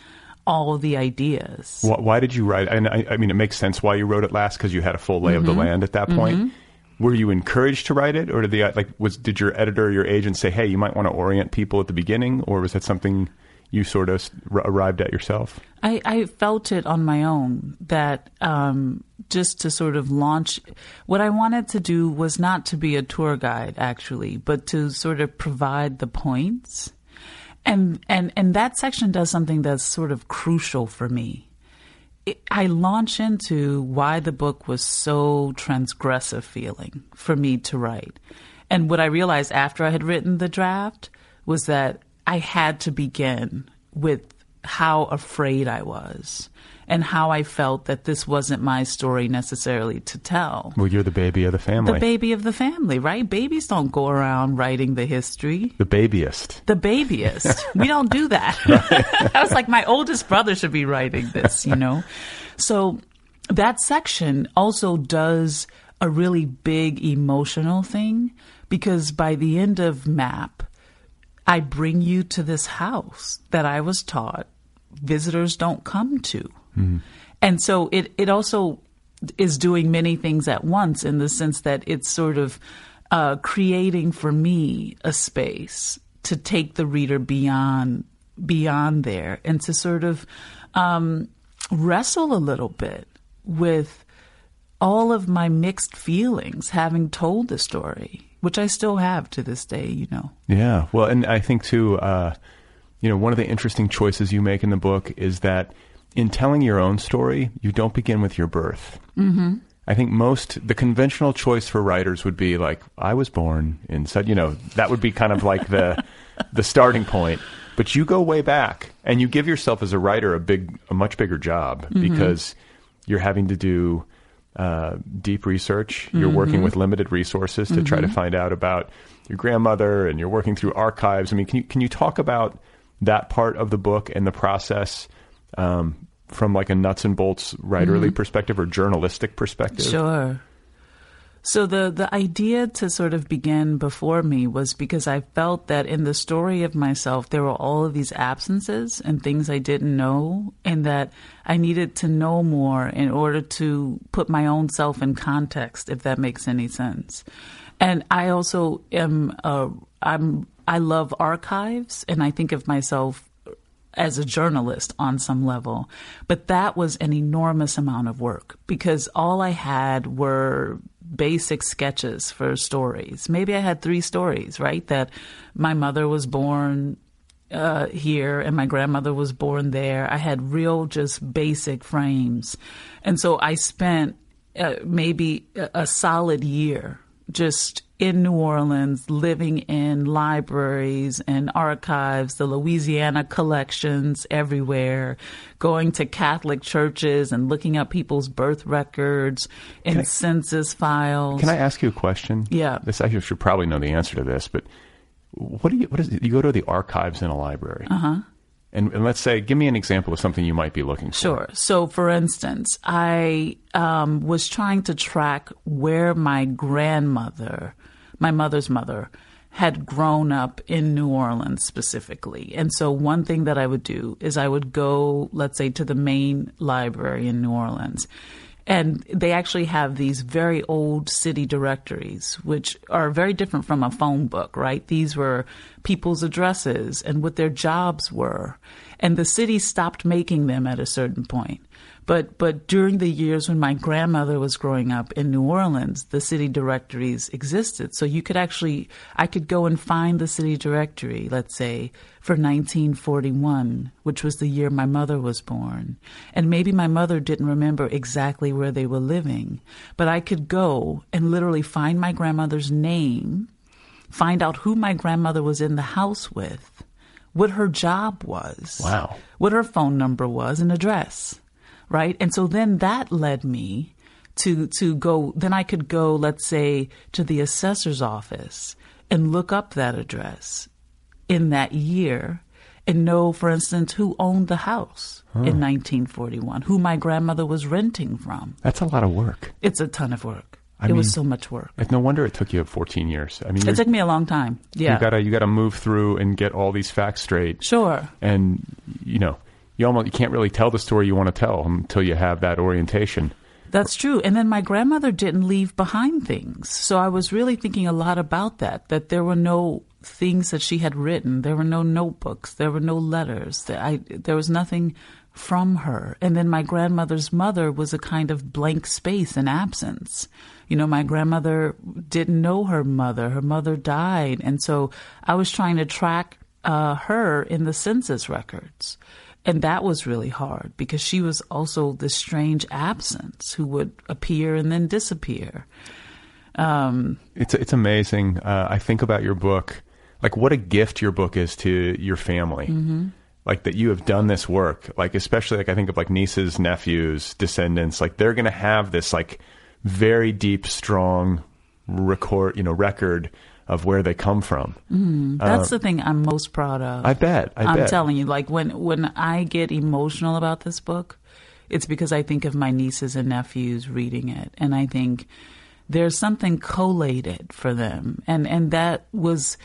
all the ideas. Why, why did you write? And I, I mean, it makes sense why you wrote it last because you had a full lay of the Mhm. land at that point. Mhm. Were you encouraged to write it, or did the like was did your editor or your agent say, "Hey, you might want to orient people at the beginning," or was that something you sort of r- arrived at yourself? I, I felt it on my own that um, just to sort of launch, what I wanted to do was not to be a tour guide actually, but to sort of provide the points. And and and that section does something that's sort of crucial for me. It, I launch into why the book was so transgressive feeling for me to write. And what I realized after I had written the draft was that I had to begin with how afraid I was and how I felt that this wasn't my story necessarily to tell. Well, you're the baby of the family, The baby of the family, right? Babies don't go around writing the history. the babyest. The babyist. we don't do that. I was like, my oldest brother should be writing this, you know? So that section also does a really big emotional thing because by the end of MAP, I bring you to this house that I was taught visitors don't come to. And so it, it also is doing many things at once in the sense that it's sort of uh, creating for me a space to take the reader beyond beyond there and to sort of um, wrestle a little bit with all of my mixed feelings having told the story, which I still have to this day, you know. Yeah. Well, and I think too, uh, you know, one of the interesting choices you make in the book is that in telling your own story, you don't begin with your birth. Mm-hmm. I think most the conventional choice for writers would be like, I was born in such, you know, that would be kind of like the the starting point. But you go way back, and you give yourself as a writer a big, a much bigger job Mhm. because you're having to do uh, deep research. You're working Mhm. with limited resources to try to Mhm. find out about your grandmother, and you're working through archives. I mean, can you can you talk about that part of the book and the process um, from like a nuts and bolts writerly Mhm. perspective or journalistic perspective? Sure. So the the idea to sort of begin before me was because I felt that in the story of myself there were all of these absences and things I didn't know and that I needed to know more in order to put my own self in context if that makes any sense. And I also am uh, I'm I love archives and I think of myself as a journalist on some level. But that was an enormous amount of work because all I had were basic sketches for stories. Maybe I had three stories, right? That my mother was born uh, here and my grandmother was born there. I had real, just basic frames. And so I spent uh, maybe a, a solid year just in New Orleans, living in libraries and archives, the Louisiana collections everywhere, going to Catholic churches and looking up people's birth records and I- census files. Can I ask you a question? Yeah. This I should probably know the answer to this, but what do you what is it? You go to the archives in a library. Uh huh. And, and let's say, give me an example of something you might be looking for. Sure. So, for instance, I um, was trying to track where my grandmother, my mother's mother, had grown up in New Orleans specifically. And so, one thing that I would do is I would go, let's say, to the main library in New Orleans. And they actually have these very old city directories, which are very different from a phone book, right? These were people's addresses and what their jobs were. and the city stopped making them at a certain point. But but during the years when my grandmother was growing up in New Orleans, the city directories existed. So you could actually I could go and find the city directory, let's say, for 1941, which was the year my mother was born. And maybe my mother didn't remember exactly where they were living, but I could go and literally find my grandmother's name, find out who my grandmother was in the house with, what her job was. Wow. What her phone number was and address right? And so then that led me to to go. Then I could go, let's say, to the assessor's office and look up that address in that year and know, for instance, who owned the house huh. in 1941, who my grandmother was renting from. That's a lot of work. It's a ton of work. I it mean, was so much work. It's no wonder it took you 14 years. I mean, it took me a long time. Yeah, you gotta you gotta move through and get all these facts straight. Sure. And you know, you almost you can't really tell the story you want to tell until you have that orientation. That's true. And then my grandmother didn't leave behind things. So I was really thinking a lot about that, that there were no things that she had written. There were no notebooks. There were no letters. I, there was nothing from her. And then my grandmother's mother was a kind of blank space and absence. You know, my grandmother didn't know her mother. Her mother died. And so I was trying to track uh, her in the census records. And that was really hard because she was also this strange absence who would appear and then disappear. Um, it's it's amazing. Uh, I think about your book, like what a gift your book is to your family. Mm-hmm. Like that you have done this work. Like especially like I think of like nieces, nephews, descendants. Like they're going to have this like very deep, strong record, you know, record of where they come from. Mm, that's uh, the thing I'm most proud of. I bet. I am telling you, like when when I get emotional about this book, it's because I think of my nieces and nephews reading it, and I think there's something collated for them, and and that was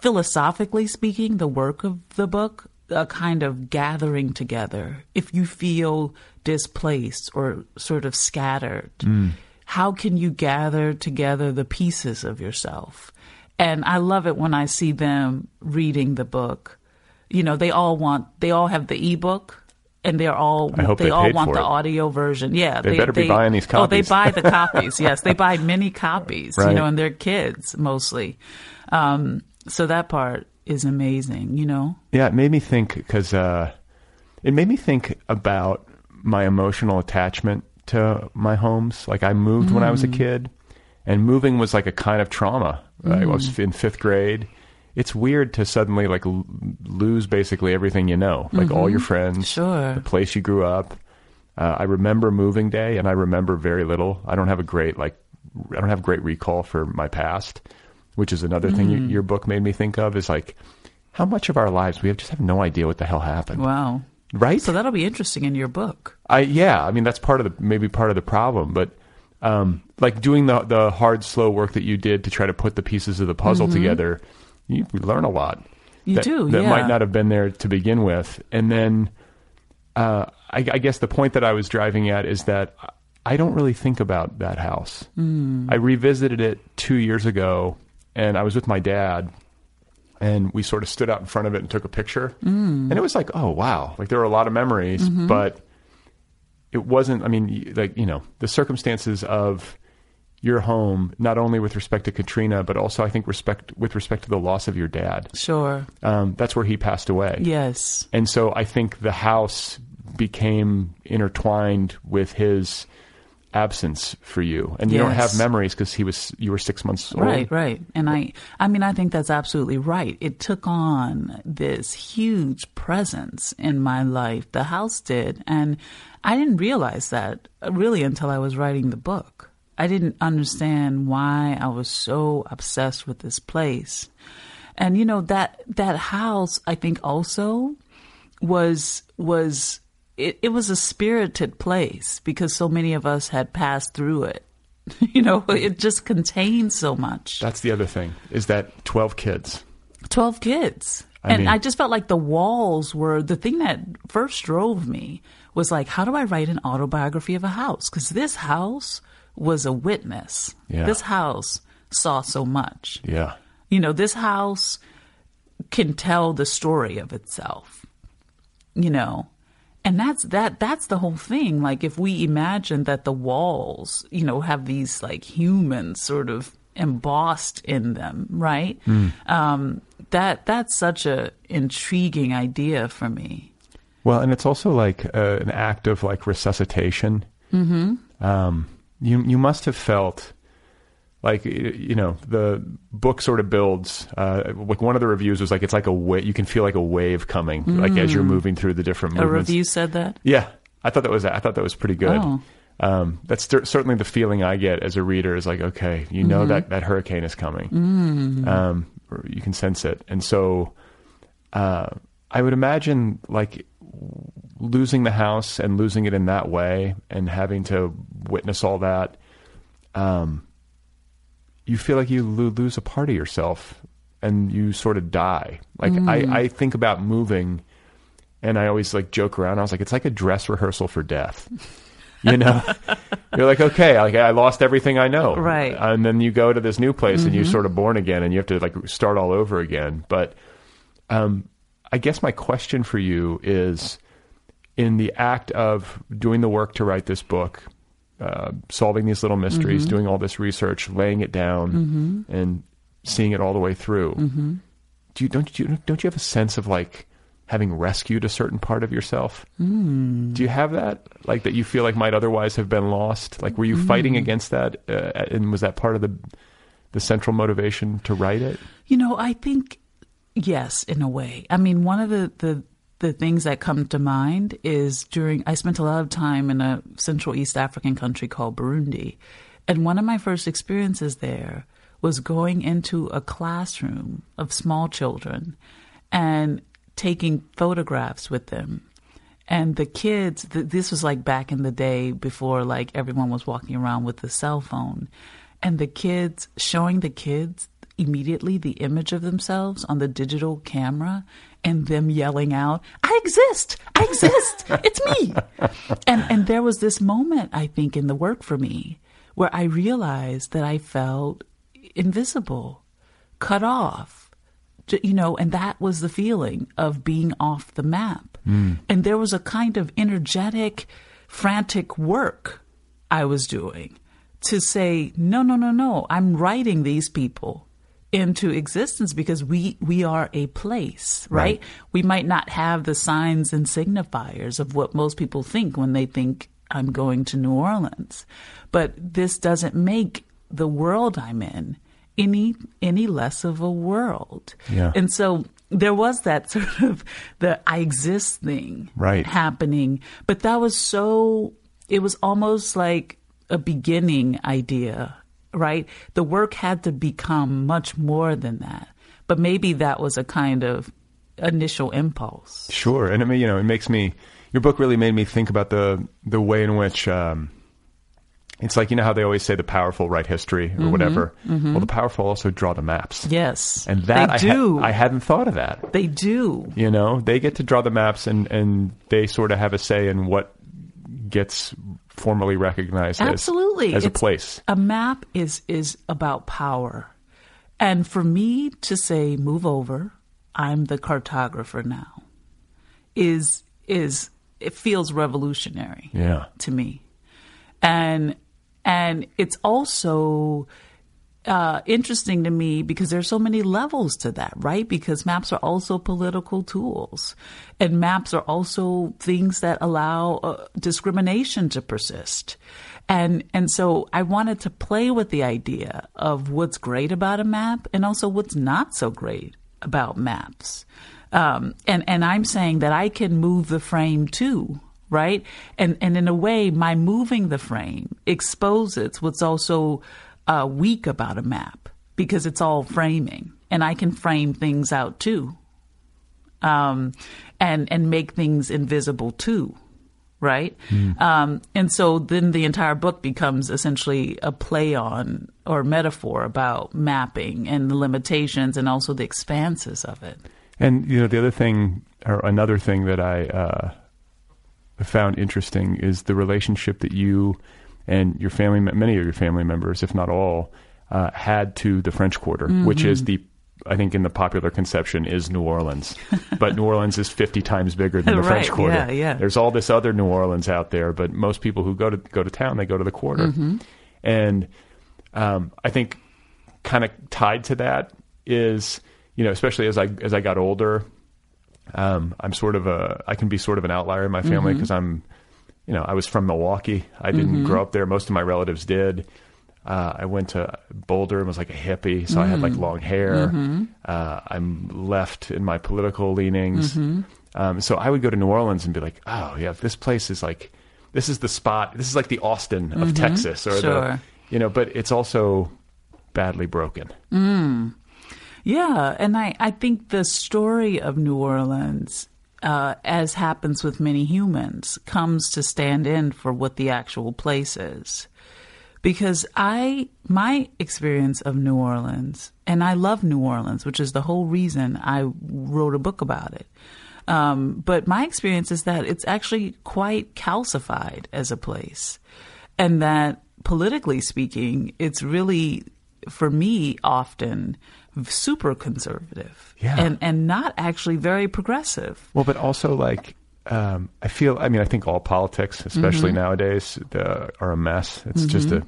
philosophically speaking the work of the book a kind of gathering together if you feel displaced or sort of scattered mm how can you gather together the pieces of yourself? And I love it when I see them reading the book. You know, they all want, they all have the ebook and they're all they, they, all want the it. audio version. Yeah, they, they better be buying these copies. Oh, they buy the copies. yes, they buy many copies. Right. You know, and they're kids mostly. Um, so that part is amazing. You know. Yeah, it made me think because uh, it made me think about my emotional attachment to my homes. Like I moved mm. when I was a mm. kid, and moving was like a kind of trauma. Mm. I was mm. in fifth grade. It's weird to suddenly like l- lose basically everything you know, like mm-hmm. all your friends, sure. the place you grew up. Uh, I remember moving day, and I remember very little. I don't have a great like, I don't have great recall for my past, which is another mm. thing you, your book made me think of. Is like how much of our lives we have just have no idea what the hell happened. Wow right? So that'll be interesting in your book. I yeah, I mean that's part of the maybe part of the problem, but um, like doing the the hard, slow work that you did to try to put the pieces of the puzzle mm-hmm. together, you learn a lot. You that, do that yeah. might not have been there to begin with, and then uh, I, I, guess the point that I was driving at is that I don't really think about that house. Mm. I revisited it two years ago, and I was with my dad and we sort of stood out in front of it and took a picture. Mm. And it was like, oh wow, like there were a lot of memories, mm-hmm. but it wasn't. I mean, like you know, the circumstances of your home, not only with respect to Katrina, but also I think respect with respect to the loss of your dad. Sure, um, that's where he passed away. Yes, and so I think the house became intertwined with his absence for you. And you yes. don't have memories because he was you were six months old. Right right. And i i mean i think that's absolutely right. It took on this huge presence in my life. The house did. And i didn't realize that really until i was writing the book. I didn't understand why i was so obsessed with this place. And you know that that house i think also was was it, it was a spirited place because so many of us had passed through it. you know, it just contained so much. That's the other thing is that 12 kids. 12 kids. I and mean, I just felt like the walls were the thing that first drove me was like, how do I write an autobiography of a house? Because this house was a witness. Yeah. This house saw so much. Yeah. You know, this house can tell the story of itself you know. And that's that that's the whole thing. Like if we imagine that the walls, you know, have these like humans sort of embossed in them, right? Mm. Um, that that's such a intriguing idea for me. Well, and it's also like uh, an act of like resuscitation. Mm-hmm. Um, you you must have felt like you know the book sort of builds. Uh, like one of the reviews was like it's like a wa- you can feel like a wave coming, like as you're Mm. moving through the different A movements. review said that. Yeah, I thought that was I thought that was pretty good. Oh. Um, that's cer- certainly the feeling I get as a reader. Is like, okay, you know Mhm. that that hurricane is coming. Mm. Um, you can sense it, and so uh, I would imagine like losing the house and losing it in that way, and having to witness all that. Um, you feel like you lose a part of yourself, and you sort of die. Like Mm. I, I think about moving and I always like joke around. I was like, it's like a dress rehearsal for death. You know, you're like, okay, like I lost everything I know, Right. And then you go to this new place and you're Mhm. sort of born again, and you have to like start all over again. But um, I guess my question for you is, in the act of doing the work to write this book, uh, solving these little mysteries, Mhm. doing all this research, laying it down, Mhm. and seeing it all the way through hmm do you don't you don't you have a sense of like having rescued a certain part of yourself? Mm. Do you have that like that you feel like might otherwise have been lost? Like were you fighting Mm. against that, uh, and was that part of the the central motivation to write it? You know, I think yes, in a way. I mean, one of the the the things that come to mind is during I spent a lot of time in a Central East African country called Burundi, and one of my first experiences there was going into a classroom of small children and taking photographs with them. And the kids, th- this was like back in the day before like everyone was walking around with the cell phone. And the kids, showing the kids immediately the image of themselves on the digital camera and them yelling out, I exist! I exist! It's me! And, and there was this moment, I think, in the work for me where I realized that I felt invisible, cut off, you know, and that was the feeling of being off the map. Mm. And there was a kind of energetic, frantic work I was doing to say, no, no, no, no, I'm writing these people into existence because we we are a place, right? Right. We might not have the signs and signifiers of what most people think when they think I'm going to New Orleans. But this doesn't make the world I'm in any any less of a world. Yeah. And so there was that sort of the I exist thing Right. happening. But that was so it was almost like a beginning idea, right? The work had to become much more than that. But maybe that was a kind of initial impulse. Sure, and I mean, you know, it makes me. Your book really made me think about the the way in which um, it's like you know how they always say the powerful write history or Mhm, whatever. mhm. Well, the powerful also draw the maps. Yes. and that I, ha- do. I hadn't thought of that. They do. You know, they get to draw the maps, and and they sort of have a say in what gets formally recognized Absolutely. as, as a It's- place. A map is is about power. And for me to say move over, I'm the cartographer now is is it feels revolutionary Yeah. to me. And and it's also uh, interesting to me because there's so many levels to that, right? Because maps are also political tools, and maps are also things that allow uh, discrimination to persist. And and so I wanted to play with the idea of what's great about a map and also what's not so great about maps. Um, and and I'm saying that I can move the frame too, right? And and in a way, my moving the frame exposes what's also uh, weak about a map because it's all framing, and I can frame things out too, um, and and make things invisible too, right? Um, and so then the entire book becomes essentially a play on or metaphor about mapping and the limitations and also the expanses of it. And you know, the other thing, or another thing that I uh, found interesting is the relationship that you and your family, many of your family members, if not all, uh, had to the French Quarter, which is the I think in the popular conception is New Orleans, but New Orleans is 50 times bigger than the Right, French Quarter. yeah, yeah. There's all this other New Orleans out there, but most people who go to go to town, they go to the Quarter, Mhm. and um, I think kind of tied to that is you know especially as I as I got older, um, I'm sort of a I can be sort of an outlier in my family because I'm you know I was from Milwaukee. I didn't Mhm. grow up there. Most of my relatives did. Uh, I went to Boulder and was like a hippie, so I had like Mm. long hair. Mhm. Uh, I'm left in my political leanings. Mhm. Um, so I would go to New Orleans and be like, oh yeah, this place is like, this is the spot. This is like the Austin of Mhm. Texas, or the, you know. But it's also badly broken. Mm. Yeah, and I, I think the story of New Orleans, uh, as happens with many humans, comes to stand in for what the actual place is. Because I, my experience of New Orleans, and I love New Orleans, which is the whole reason I wrote a book about it. Um, but my experience is that it's actually quite calcified as a place. And that politically speaking, it's really, for me, often super conservative Yeah. and, and not actually very progressive. Well, but also like um, I feel. I mean, I think all politics, especially Mhm. nowadays, the, are a mess. It's just Mhm. a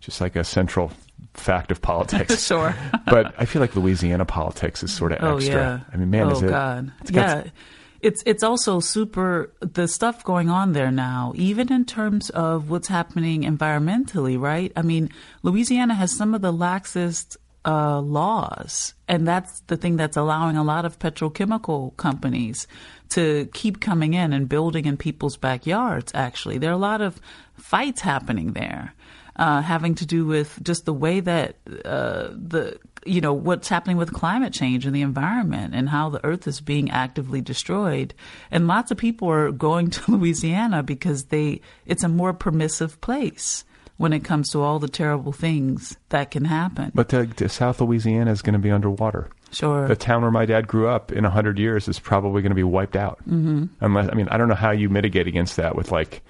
just like a central fact of politics. Sure. but I feel like Louisiana politics is sort of Oh extra. yeah. I mean, man, oh is it? God. it's got- yeah. It's it's also super the stuff going on there now, even in terms of what's happening environmentally, right? I mean, Louisiana has some of the laxest uh, laws, and that's the thing that's allowing a lot of petrochemical companies to keep coming in and building in people's backyards. Actually, there are a lot of fights happening there uh, having to do with just the way that uh, the you know what's happening with climate change and the environment and how the earth is being actively destroyed. And lots of people are going to Louisiana because they it's a more permissive place when it comes to all the terrible things that can happen But the, the South Louisiana is going to be underwater. Sure. The town where my dad grew up in a hundred years is probably going to be wiped out. Mhm. Unless, I mean, I don't know how you mitigate against that with like,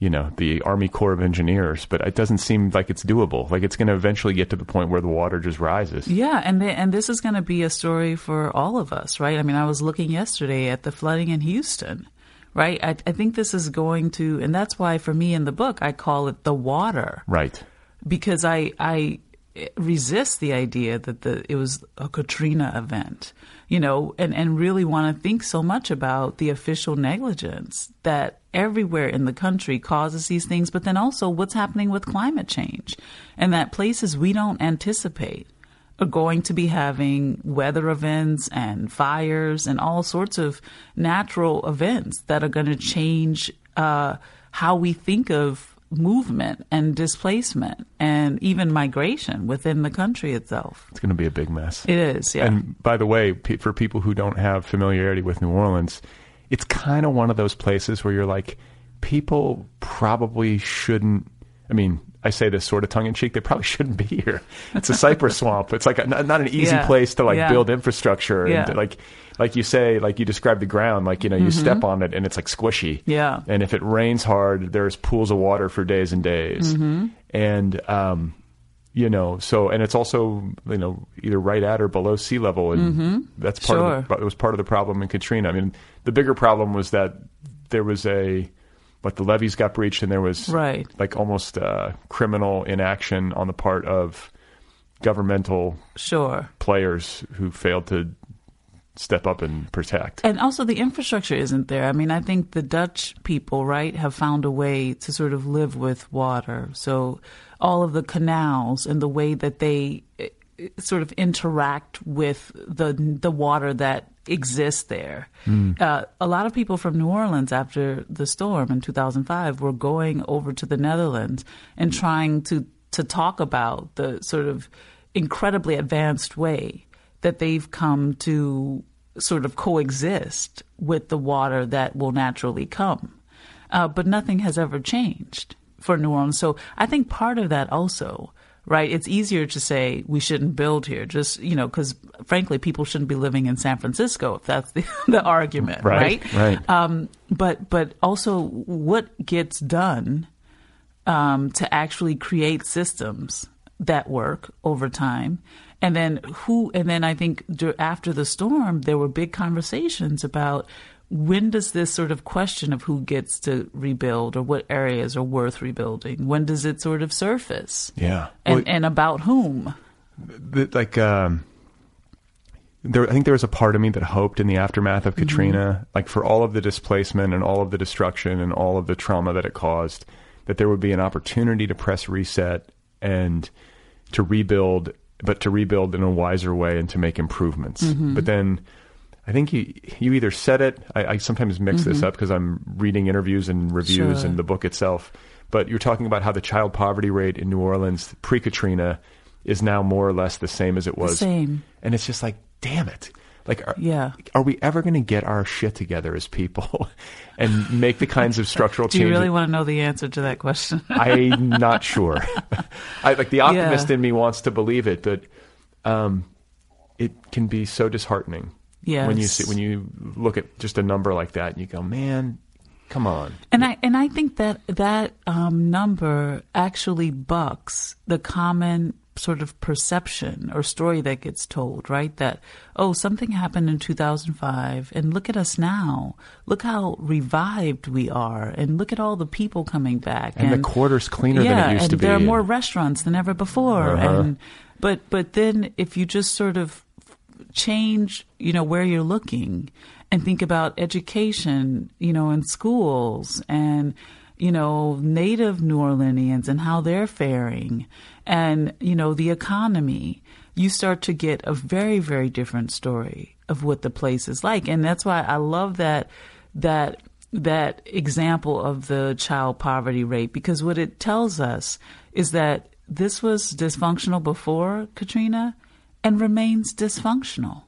you know, the Army Corps of Engineers, but it doesn't seem like it's doable. Like it's going to eventually get to the point where the water just rises. Yeah, and they, and this is going to be a story for all of us, right? I mean, I was looking yesterday at the flooding in Houston, right? I, I think this is going to, and that's why for me in the book I call it the water, Right. because I I resist the idea that the it was a Katrina event, you know, and and really want to think so much about the official negligence that everywhere in the country causes these things, but then also what's happening with climate change, and that places we don't anticipate are going to be having weather events and fires and all sorts of natural events that are going to change uh, how we think of movement and displacement and even migration within the country itself. It's going to be a big mess. It is, yeah. And by the way, pe- for people who don't have familiarity with New Orleans, it's kind of one of those places where you're like, people probably shouldn't. I mean, I say this sort of tongue in cheek. They probably shouldn't be here. It's a cypress swamp. It's like a, not, not an easy Yeah. place to like Yeah. build infrastructure. Yeah. And like, like you say, like you describe the ground. Like you know, you Mhm. step on it and it's like squishy. Yeah. And if it rains hard, there's pools of water for days and days. Mhm. And um, you know, so and it's also you know either right at or below sea level, and Mhm. that's part Sure. of the, it was part of the problem in Katrina. I mean, the bigger problem was that there was a what the levees got breached, and there was Right. like almost uh, criminal inaction on the part of governmental Sure. players who failed to step up and protect. And also, the infrastructure isn't there. I mean, I think the Dutch people, right, have found a way to sort of live with water. So, all of the canals and the way that they sort of interact with the the water that exists there. Mm. Uh, a lot of people from New Orleans after the storm in 2005 were going over to the Netherlands and trying to to talk about the sort of incredibly advanced way that they've come to sort of coexist with the water that will naturally come. Uh, but nothing has ever changed for New Orleans. So I think part of that also, right? It's easier to say we shouldn't build here, just, you know, because frankly, people shouldn't be living in San Francisco if that's the, the argument, Right, right? right. Um, but, but also what gets done um, to actually create systems that work over time And then who? And then I think after the storm, there were big conversations about when does this sort of question of who gets to rebuild or what areas are worth rebuilding? When does it sort of surface? Yeah. And Well, and about whom? like um there I think there was a part of me that hoped in the aftermath of Mm-hmm. Katrina, like for all of the displacement and all of the destruction and all of the trauma that it caused, that there would be an opportunity to press reset and to rebuild, but to rebuild in a wiser way and to make improvements. Mm-hmm. But then I think you you either said it. I, I sometimes mix this up because I'm reading interviews and reviews Mm-hmm. Sure. and the book itself. But you're talking about how the child poverty rate in New Orleans pre Katrina is now more or less the same as it was. same. And it's just like, damn it. Like, are, Yeah. are we ever going to get our shit together as people and make the kinds of structural Do you changes? really want to know the answer to that question? I'm not sure. I like the optimist Yeah. in me wants to believe it, but um, it can be so disheartening when you see when you look at just a number like that and you go, man, come on. And I and I think that that um, number actually bucks the common sort of perception or story that gets told, right? That oh, something happened in 2005, and look at us now. Look how revived we are, and look at all the people coming back, And the quarter's cleaner than it used and to be. Yeah, and There are more restaurants than ever before, Uh-huh. and but but then if you just sort of change, you know, where you're looking and think about education, you know, in schools and, you know, native New Orleanians and how they're faring and, you know, the economy, you start to get a very, very different story of what the place is like. And that's why I love that, that, that example of the child poverty rate because what it tells us is that this was dysfunctional before Katrina and remains dysfunctional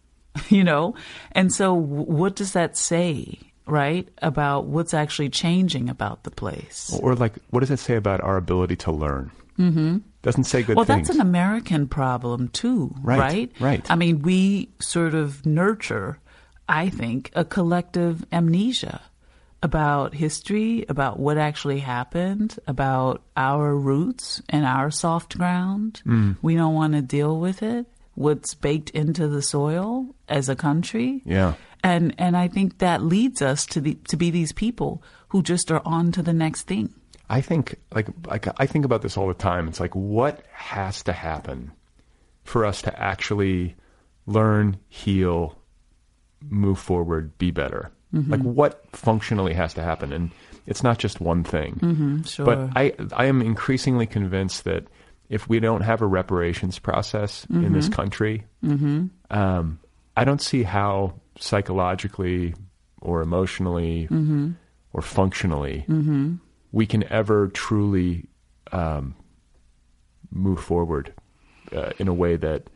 you know and so what does that say right about what's actually changing about the place Or like, what does it say about our ability to learn? Mm-hmm. Doesn't say good things. well things. that's an american problem too Right, right right. i mean we sort of nurture i think a collective amnesia about history about what actually happened about our roots and our soft ground Mm. we don't want to deal with it what's baked into the soil as a country yeah. and and I think that leads us to the to be these people who just are on to the next thing. I think like like I think about this all the time. It's like what has to happen for us to actually learn, heal, move forward, be better. Mm-hmm. Like what functionally has to happen, and it's not just one thing. Mm-hmm, sure. But I I am increasingly convinced that if we don't have a reparations process in this country, um, I don't see how psychologically or emotionally or functionally we can ever truly um, move forward uh, in a way that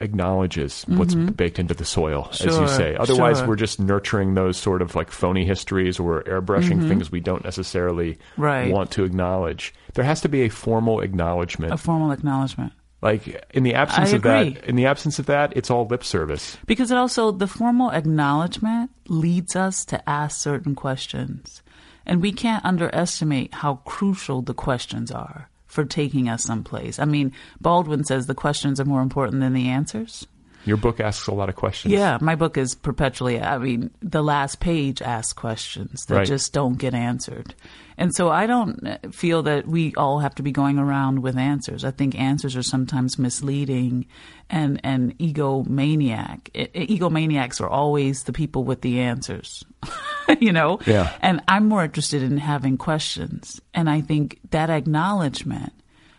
acknowledges what's mm-hmm. baked into the soil, as you say. Otherwise, sure. we're just nurturing those sort of like phony histories or airbrushing mm-hmm. things we don't necessarily Right. want to acknowledge. There has to be a formal acknowledgement. a formal acknowledgement. like in the absence I of that, in the absence of that, it's all lip service. Because it also the formal acknowledgement leads us to ask certain questions. And we can't underestimate how crucial the questions are for taking us someplace. I mean, Baldwin says the questions are more important than the answers. Your book asks a lot of questions. Yeah, my book is perpetually, I mean, the last page asks questions that Right. just don't get answered. And so I don't feel that we all have to be going around with answers. I think answers are sometimes misleading and, and egomaniac. E- egomaniacs are always the people with the answers, you know? Yeah. And I'm more interested in having questions. And I think that acknowledgement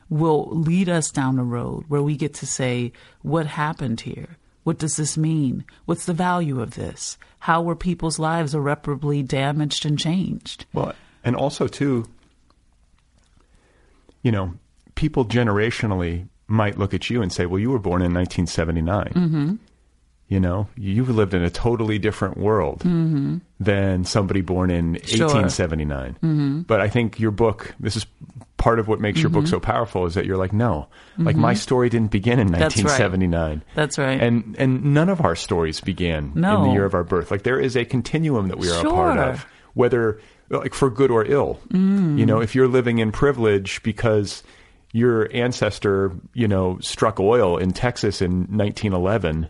will lead us down a road where we get to say, what happened here? What does this mean? What's the value of this? How were people's lives irreparably damaged and changed? Well, and also too, you know, people generationally might look at you and say, "Well, you were born in 1979. Mm-hmm. You know, you've lived in a totally different world mm-hmm. than somebody born in Sure. 1879." Mm-hmm. But I think your book, this is part of what makes your book mm-hmm. so powerful, is that you're like, no, like my story didn't begin in 1979. That's right. 1979. That's right. And and none of our stories began in the year of our birth. Like there is a continuum that we are a part of, whether like for good or ill. Mm. You know, if you're living in privilege because your ancestor, you know, struck oil in Texas in 1911.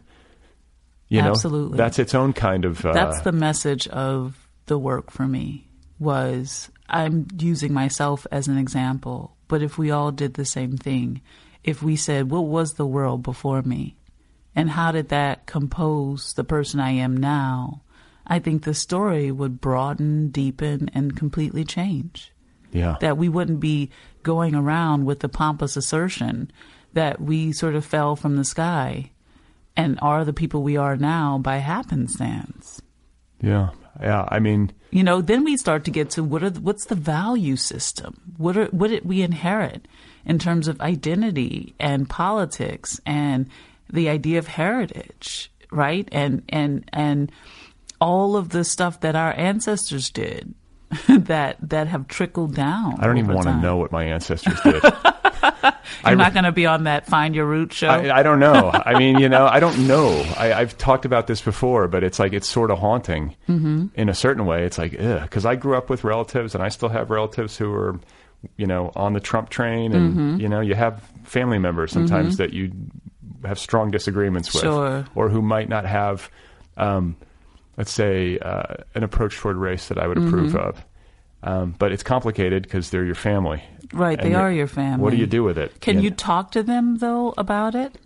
You know, Absolutely. that's its own kind of. Uh, That's the message of the work for me was I'm using myself as an example, but if we all did the same thing, if we said, what was the world before me? And how did that compose the person I am now? I think the story would broaden, deepen, and completely change. yeah. That we wouldn't be going around with the pompous assertion that we sort of fell from the sky and are the people we are now by happenstance. yeah. Yeah. I mean, You know, then we start to get to what are the, what's the value system? What are what did we inherit in terms of identity and politics and the idea of heritage, right? And and and all of the stuff that our ancestors did that that have trickled down. I don't even want to know what my ancestors did. You're I- not going to be on that Find Your Root show. I, I don't know. I mean, you know, I don't know. I, I've talked about this before, but it's like it's sort of haunting Mhm. in a certain way. It's like, because I grew up with relatives, and I still have relatives who are, you know, on the Trump train, and Mhm. you know, you have family members sometimes Mhm. that you have strong disagreements with, Sure. or who might not have, um, let's say, uh, an approach toward race that I would approve Mhm. of. Um, but it's complicated because they're your family. Right, And they you're- your family. What do you do with it? Can you know? talk to them though about it?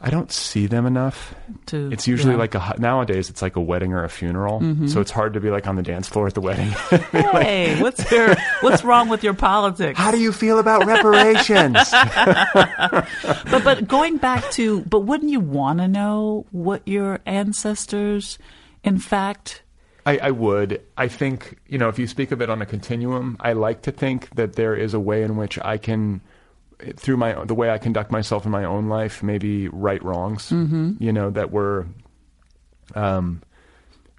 I don't see them enough. To It's usually yeah. like a nowadays it's like a wedding or a funeral, Mhm. so it's hard to be like on the dance floor at the wedding. Hey, what's your what's wrong with your politics? How do you feel about reparations? but but going back to but wouldn't you want to know what your ancestors in fact I, I would. I think you know if you speak of it on a continuum, I like to think that there is a way in which I can, through my the way I conduct myself in my own life, maybe right wrongs. Mhm. You know that were. Um,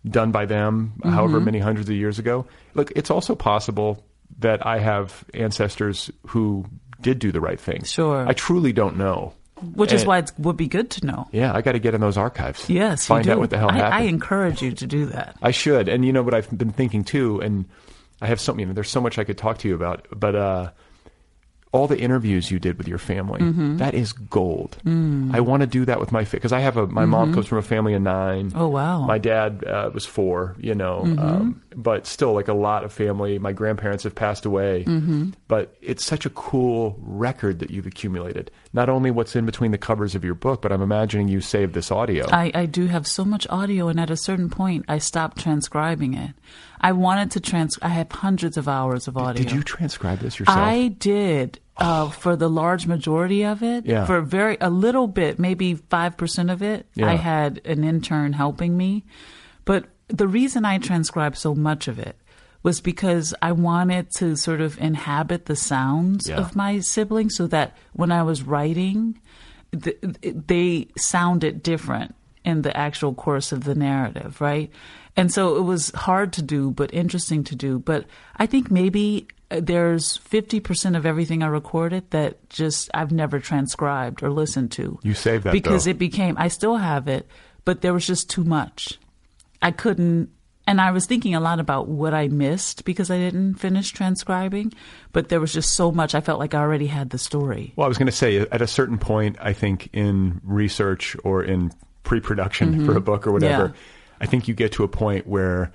done by them however Mhm. many hundreds of years ago. Look, it's also possible that I have ancestors who did do the right thing. Sure. I truly don't know. Which is why it would be good to know. Yeah, I got to get in those archives. Yes, you find out what the hell I, happened. I encourage you to do that. I should. And you know what I've been thinking too, and I have something. You know, there's so much I could talk to you about, but uh, all the interviews you did with your family, Mhm. that is gold. Mm. I want to do that with my family because I have a my mom Mhm. comes from a family of nine. Oh wow. My dad uh, was four, you know, Mhm. um, but still like a lot of family. My grandparents have passed away, Mhm. but it's such a cool record that you've accumulated. Not only what's in between the covers of your book, but I'm imagining you saved this audio. I, I do have so much audio, and at a certain point, I stopped transcribing it. I wanted to trans. I have hundreds of hours of audio. Did you transcribe this yourself? I did uh, for the large majority of it. Yeah. For very a little bit, maybe five percent of it, Yeah. I had an intern helping me. But the reason I transcribed so much of it was because I wanted to sort of inhabit the sounds Yeah. of my siblings, so that when I was writing, th- they sounded different in the actual course of the narrative, right? And so it was hard to do, but interesting to do. But I think maybe uh, there's 50% of everything I recorded that just I've never transcribed or listened to. You saved that because though. it became, I still have it, but there was just too much. I couldn't, and I was thinking a lot about what I missed because I didn't finish transcribing, but there was just so much. I felt like I already had the story. Well, I was going to say, at a certain point, I think in research or in pre-production Mhm. for a book or whatever, Yeah. I think you get to a point where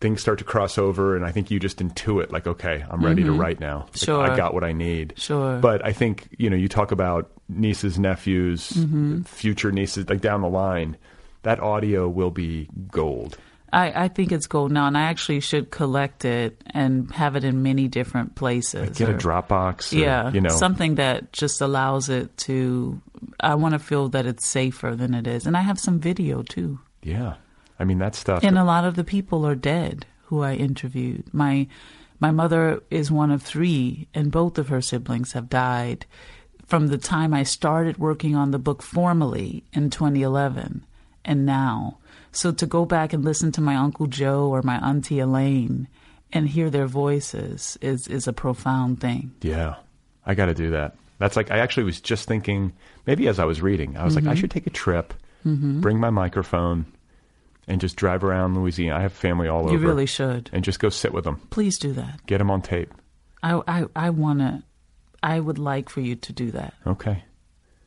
things start to cross over, and I think you just intuit, like, okay, I'm ready to Mhm. write now. Like, Sure. I got what I need. Sure. But I think you know, you talk about nieces, nephews, Mhm. future nieces, like down the line, that audio will be gold. I, I think it's gold now, and I actually should collect it and have it in many different places. Get a Dropbox, or, yeah, you know, something that just allows it to. I want to feel that it's safer than it is, and I have some video too. yeah. I mean, that stuff. And a lot of the people are dead who I interviewed. My my mother is one of three, and both of her siblings have died from the time I started working on the book formally in 2011 and now. So to go back and listen to my Uncle Joe or my Auntie Elaine and hear their voices is, is a profound thing. Yeah, I got to do that. That's like I actually was just thinking. Maybe as I was reading, I was like, I Mhm. should take a trip, Mhm. bring my microphone, and just drive around Louisiana. I have family all over. You really should. and just go sit with them. Please do that. Get them on tape. I I, I want to. I would like for you to do that. Okay.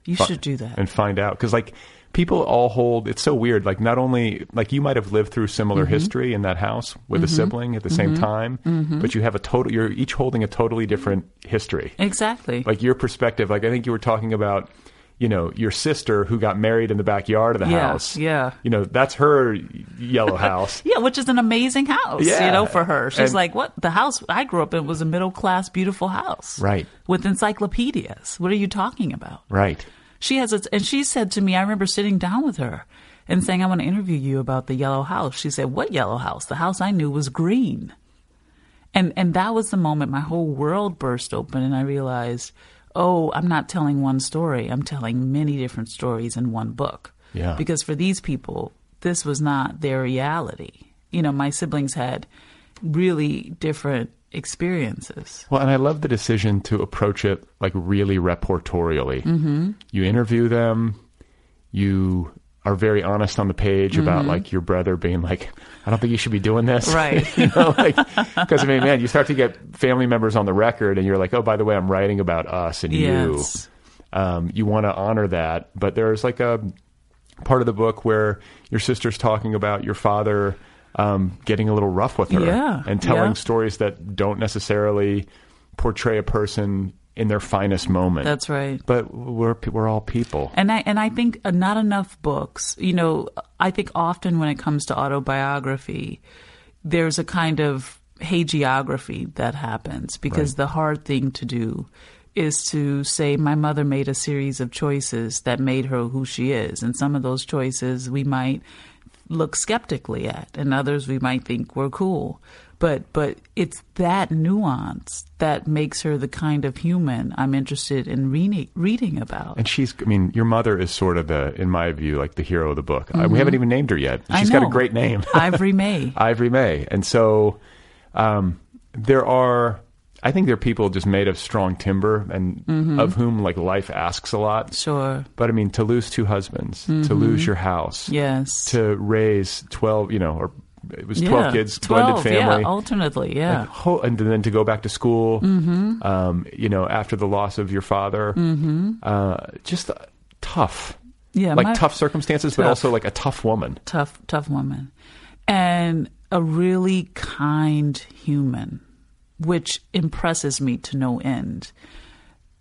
You Fi- should do that. and find out because like people all hold it's so weird like not only like you might have lived through similar Mm-hmm. history in that house with a mm-hmm. sibling at the same mm-hmm. time mm-hmm. but you have a total you're each holding a totally different history exactly. like your perspective like i think you were talking about you know your sister who got married in the backyard of the Yeah, house yeah. you know that's her yellow house Yeah, which is an amazing house, Yeah. you know, for her. She's And- like, what? The house I grew up in was a middle class, beautiful house. Right. With encyclopedias. What are you talking about? right She has a, and she said to me, I remember sitting down with her and saying, I want to interview you about the yellow house. She said, What yellow house? The house I knew was green. And and that was the moment my whole world burst open and I realized, oh, I'm not telling one story. I'm telling many different stories in one book. Yeah. Because for these people, this was not their reality. You know, my siblings had really different experiences. Well, and I love the decision to approach it like really reportorially. Mm-hmm. You interview them, you are very honest on the page about like your brother being like, I don't think you should be doing this. Mm-hmm. Right. you know, like, because I mean, man, you start to get family members on the record and you're like, oh, by the way, I'm writing about us and Yes. you. Um, you want to honor that. But there's like a part of the book where your sister's talking about your father um, getting a little rough with her Yeah, and telling yeah. stories that don't necessarily portray a person in their finest moment. That's right. But we're we're all people. And I and I think uh, not enough books. You know, I think often when it comes to autobiography, there's a kind of hagiography that happens because Right. the hard thing to do is to say my mother made a series of choices that made her who she is, and some of those choices we might look skeptically at, and others we might think were cool. But but it's that nuance that makes her the kind of human I'm interested in re- reading about. And she's, I mean, your mother is sort of the, in my view, like the hero of the book. I, we haven't even named her yet. Mm-hmm. She's got a great name. Ivory Mae. Ivory Mae. And so um, there are, I think there are people just made of strong timber and Mm-hmm. of whom like life asks a lot. Sure. But I mean, to lose two husbands, to lose your house, Mm-hmm. Yes. to raise 12, you know, or it was 12 yeah. kids, 12, blended family. Yeah, alternately, yeah. Like, ho- and then to go back to school, um, you know, after the loss of your father, uh, just uh, tough, yeah, like my- tough circumstances, but also like a tough woman. tough, tough woman, and a really kind human, which impresses me to no end.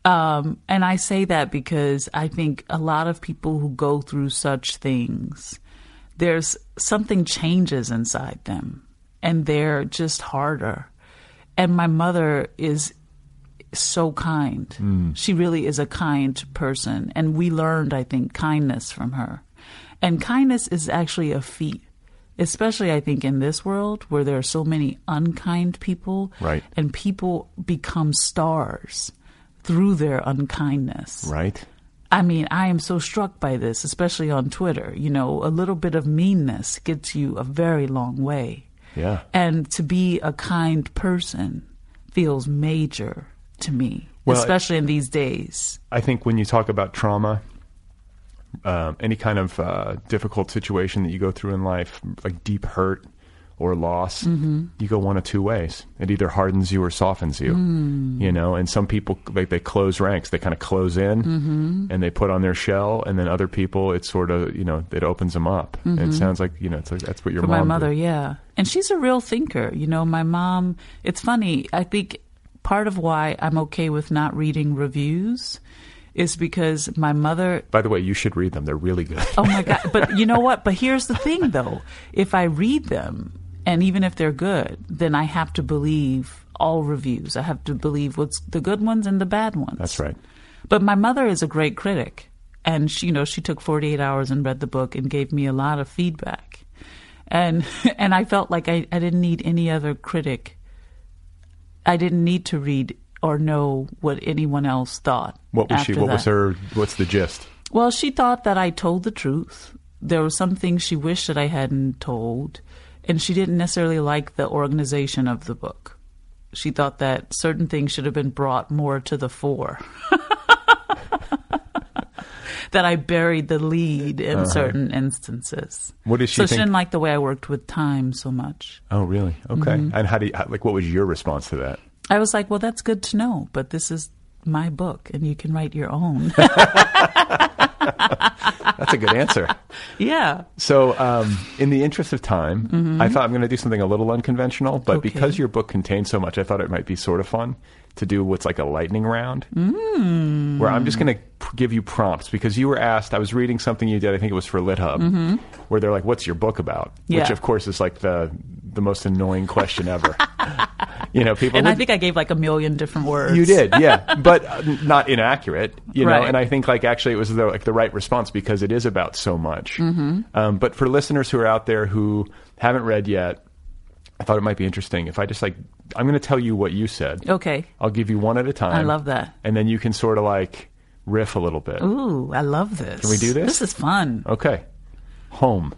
Um, and I say that because I think a lot of people who go through such things, there's something changes inside them, and they're just harder. And my mother is so kind. Mm. She really is a kind person. And we learned, I think, kindness from her. And kindness is actually a feat, especially, I think, in this world where there are so many unkind people. Right. And people become stars through their unkindness. Right. I mean, I am so struck by this, especially on Twitter. You know, a little bit of meanness gets you a very long way. Yeah. And to be a kind person feels major to me, Well, especially in these days. I think when you talk about trauma, um, any kind of uh, difficult situation that you go through in life, like deep hurt or loss, Mm-hmm. you go one of two ways. It either hardens you or softens you. Mm. You know, and some people like they close ranks. They kind of close in Mm-hmm. and they put on their shell, and then other people, it sort of you know it opens them up. And it sounds like you know it's like, that's what your Mm-hmm. For mom my mother, did. yeah. And she's a real thinker. You know, my mom, it's funny. I think part of why I'm okay with not reading reviews is because my mother By the way, you should read them. They're really good. Oh my god! But you know what? But here's the thing, though. If I read them, and even if they're good, then I have to believe all reviews. I have to believe what's the good ones and the bad ones. That's right. But my mother is a great critic, and she, you know, she took 48 hours and read the book and gave me a lot of feedback, and and I felt like I, I didn't need any other critic. I didn't need to read or know what anyone else thought. What was she? What was her? What's the gist? Well, she thought that I told the truth. There were some things she wished that I hadn't told, and she didn't necessarily like the organization of the book. She thought that certain things should have been brought more to the fore. that I buried the lead in certain instances. Uh-huh. What did she so she didn't like the way I worked with time so much. Oh, really? Okay. Mm-hmm. And how do you like? What was your response to that? I was like, well, that's good to know, but this is my book and you can write your own. That's a good answer. yeah. So, um, in the interest of time, Mhm. I thought I'm going to do something a little unconventional, but Okay. because your book contains so much, I thought it might be sort of fun to do what's like a lightning round, Mm. where I'm just going to p- give you prompts because you were asked. I was reading something you did. I think it was for LitHub, Mhm. where they're like, "What's your book about?" Which, of course, is like the the most annoying question ever. you know, people. And I think I gave like a million different words. you did, yeah, but uh, not inaccurate, you know. And I think like actually it was the, like the right response because it is about so much. Mhm. Um, but for listeners who are out there who haven't read yet, I thought it might be interesting if I just like I'm going to tell you what you said. Okay. I'll give you one at a time. I love that. and then you can sort of like riff a little bit. Ooh, I love this. Can we do this? This is fun. Okay, home.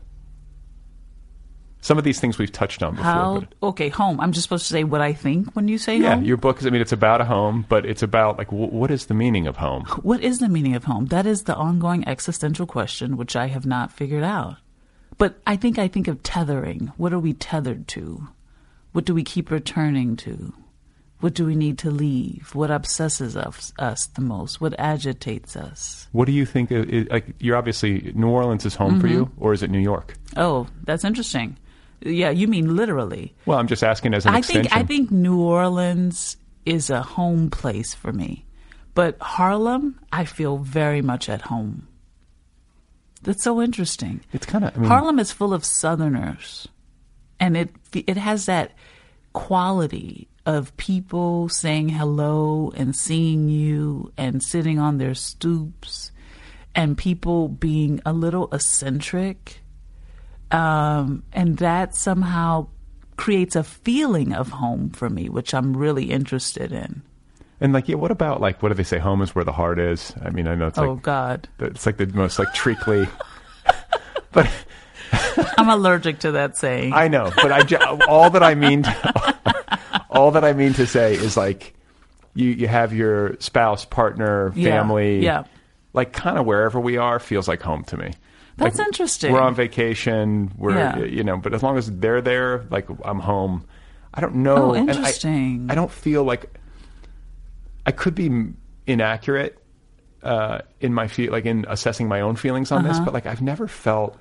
Some of these things we've touched on before. How? but- Okay, home. I'm just supposed to say what I think when you say home. yeah, home. your book is. I mean, it's about a home, but it's about like w- what is the meaning of home? What is the meaning of home? That is the ongoing existential question, which I have not figured out. But I think I think of tethering. What are we tethered to? What do we keep returning to? What do we need to leave? What obsesses us, us the most? What agitates us? What do you think? Like you're obviously New Orleans is home for Mhm. you, or is it New York? Oh, that's interesting. Yeah, you mean literally. Well, I'm just asking as an I extension. think I think New Orleans is a home place for me, but Harlem, I feel very much at home. That's so interesting. It's kind of I mean, Harlem is full of Southerners, and it it has that quality of people saying hello and seeing you and sitting on their stoops, and people being a little eccentric, um, and that somehow creates a feeling of home for me, which I'm really interested in. And like, yeah, what about like what do they say? Home is where the heart is. I mean, I know it's like, oh God, it's like the most like treacly. But I'm allergic to that saying. I know, but I all that I mean to, all that I mean to say is like you you have your spouse, partner, Yeah, family, yeah. like kind of wherever we are feels like home to me. That's Like, interesting. We're on vacation. We're Yeah. you know, but as long as they're there, like I'm home. I don't know. Oh, and I- interesting. I, don't feel like I could be inaccurate uh, in my feel like in assessing my own feelings on this, Uh-huh. but like I've never felt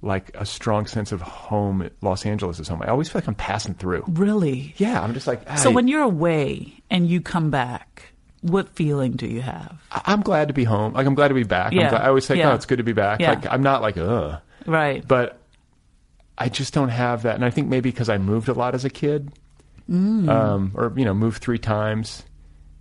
like a strong sense of home. Los Angeles is home. I always feel like I'm passing through. Really? Yeah, I'm just like. So when you're away and you come back, what feeling do you have? I'm glad to be home. Like I'm glad to be back. I'm Yeah. glad, I always say, Yeah. "Oh, it's good to be back." Yeah. Like I'm not like, ugh. Right. But I just don't have that, and I think maybe because I moved a lot as a kid, Mm. um, or you know, moved three times,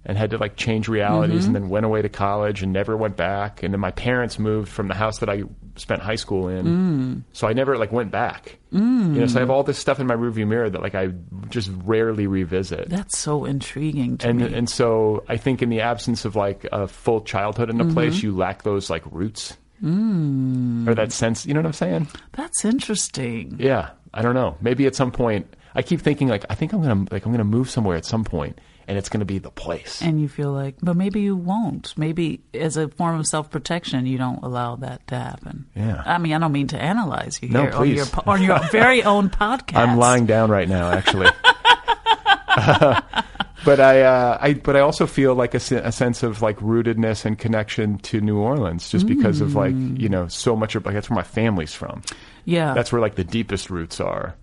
and had to like change realities, Mhm. and then went away to college and never went back, and then my parents moved from the house that I spent high school in, Mm. so I never like went back. Mm. You know, so I have all this stuff in my rearview mirror that like I just rarely revisit. That's so intriguing to and me. and so I think in the absence of like a full childhood in a Mhm. place, you lack those like roots Mm. or that sense. You know what I'm saying? That's interesting. Yeah, I don't know. Maybe at some point, I keep thinking like I think I'm gonna like I'm gonna move somewhere at some point, and it's gonna be the place. And you feel like, but maybe you won't. Maybe as a form of self protection, you don't allow that to happen. Yeah. I mean, I don't mean to analyze you No, here on your on your very own podcast. I'm lying down right now, actually. but I, uh, I, but I also feel like a, a sense of like rootedness and connection to New Orleans, just because of like Mm. you know so much of like that's where my family's from. Yeah. that's where like the deepest roots are,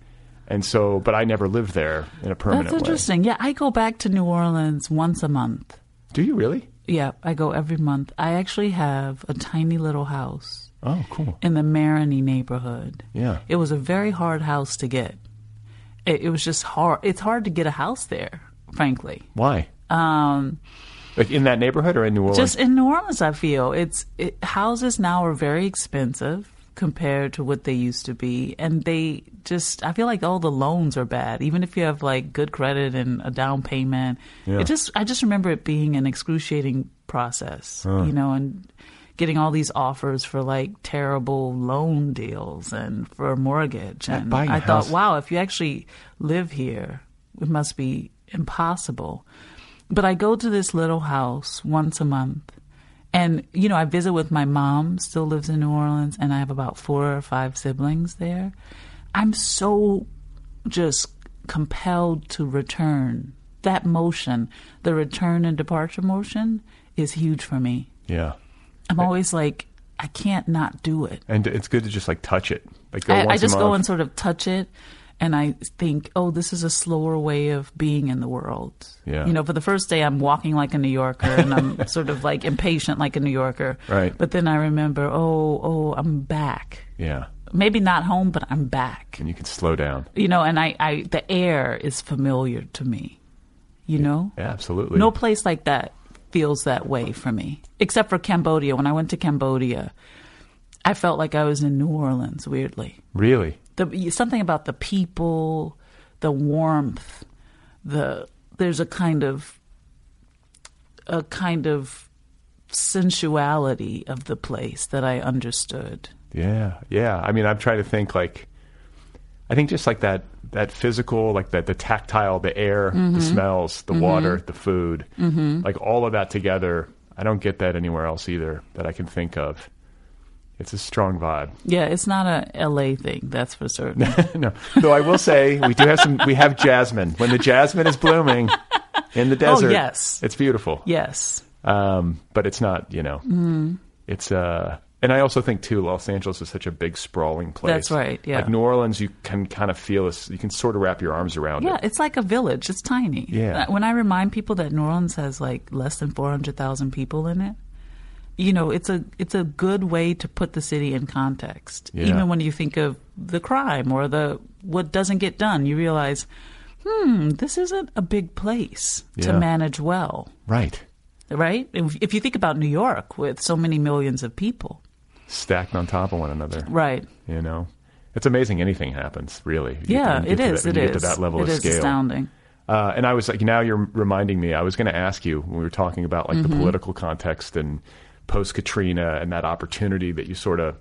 and so. But I never lived there in a permanent That's way. interesting. Yeah, I go back to New Orleans once a month. Do you really? Yeah, I go every month. I actually have a tiny little house Oh, cool. in the Marigny neighborhood. Yeah. It was a very hard house to get. It, it was just hard. It's hard to get a house there, frankly. Why? Um, Like in that neighborhood or in New Orleans? just in New Orleans, I feel it's it, houses now are very expensive compared to what they used to be, and they just I feel like all the loans are bad. Even if you have like good credit and a down payment, Yeah. it just I just remember it being an excruciating process, Huh. you know, and getting all these offers for like terrible loan deals and for a mortgage, and a I thought, wow, if you actually live here, it must be impossible. But I go to this little house once a month. And, you know, I visit with my mom, still lives in New Orleans, and I have about four or five siblings there. I'm so just compelled to return that motion, the return and departure motion, is huge for me. Yeah. I'm always like, I can't not do it. And it's good to just like touch it. Like go I, I just go and sort of touch it, and I think, oh, this is a slower way of being in the world. Yeah. You know, for the first day, I'm walking like a New Yorker, and I'm sort of like impatient like a New Yorker. Right. But then I remember, oh, oh, I'm back. Yeah. Maybe not home, but I'm back. And you can slow down. You know, and I, I the air is familiar to me. You know? Yeah, absolutely. No place like that feels that way for me, except for Cambodia. When I went to Cambodia, I felt like I was in New Orleans. Weirdly, Really? The something about the people, the warmth, the there's a kind of a kind of sensuality of the place that I understood. Yeah, yeah. I mean, I'm trying to think like, I think just like that that physical, like that the tactile, the air, the Mhm. smells, the Mhm. water, the food, Mhm. like all of that together. I don't get that anywhere else either that I can think of. It's a strong vibe. Yeah, it's not a LA thing, that's for certain. no, though I will say we do have some. We have jasmine. When the jasmine is blooming in the desert, Oh, yes. it's beautiful. Yes. Um, but it's not. You know, Mhm. it's uh. And I also think too, Los Angeles is such a big, sprawling place. That's right, yeah. Like New Orleans, you can kind of feel this. You can sort of wrap your arms around Yeah, it. it's like a village. It's tiny. Yeah. When I remind people that New Orleans has like less than four hundred thousand people in it, you know, it's a it's a good way to put the city in context. Yeah. Even when you think of the crime or the what doesn't get done, you realize, hmm, this isn't a big place to manage well, Right. right? If, if you think about New York with so many millions of people, Stacked on top of one another. right? You know, it's amazing. Anything happens, really. You Yeah, it is, that, it is. to that level It of is scale. astounding. Uh, and I was like, now you're reminding me. I was going to ask you when we were talking about like the Mhm. political context and post Katrina and that opportunity that you sort of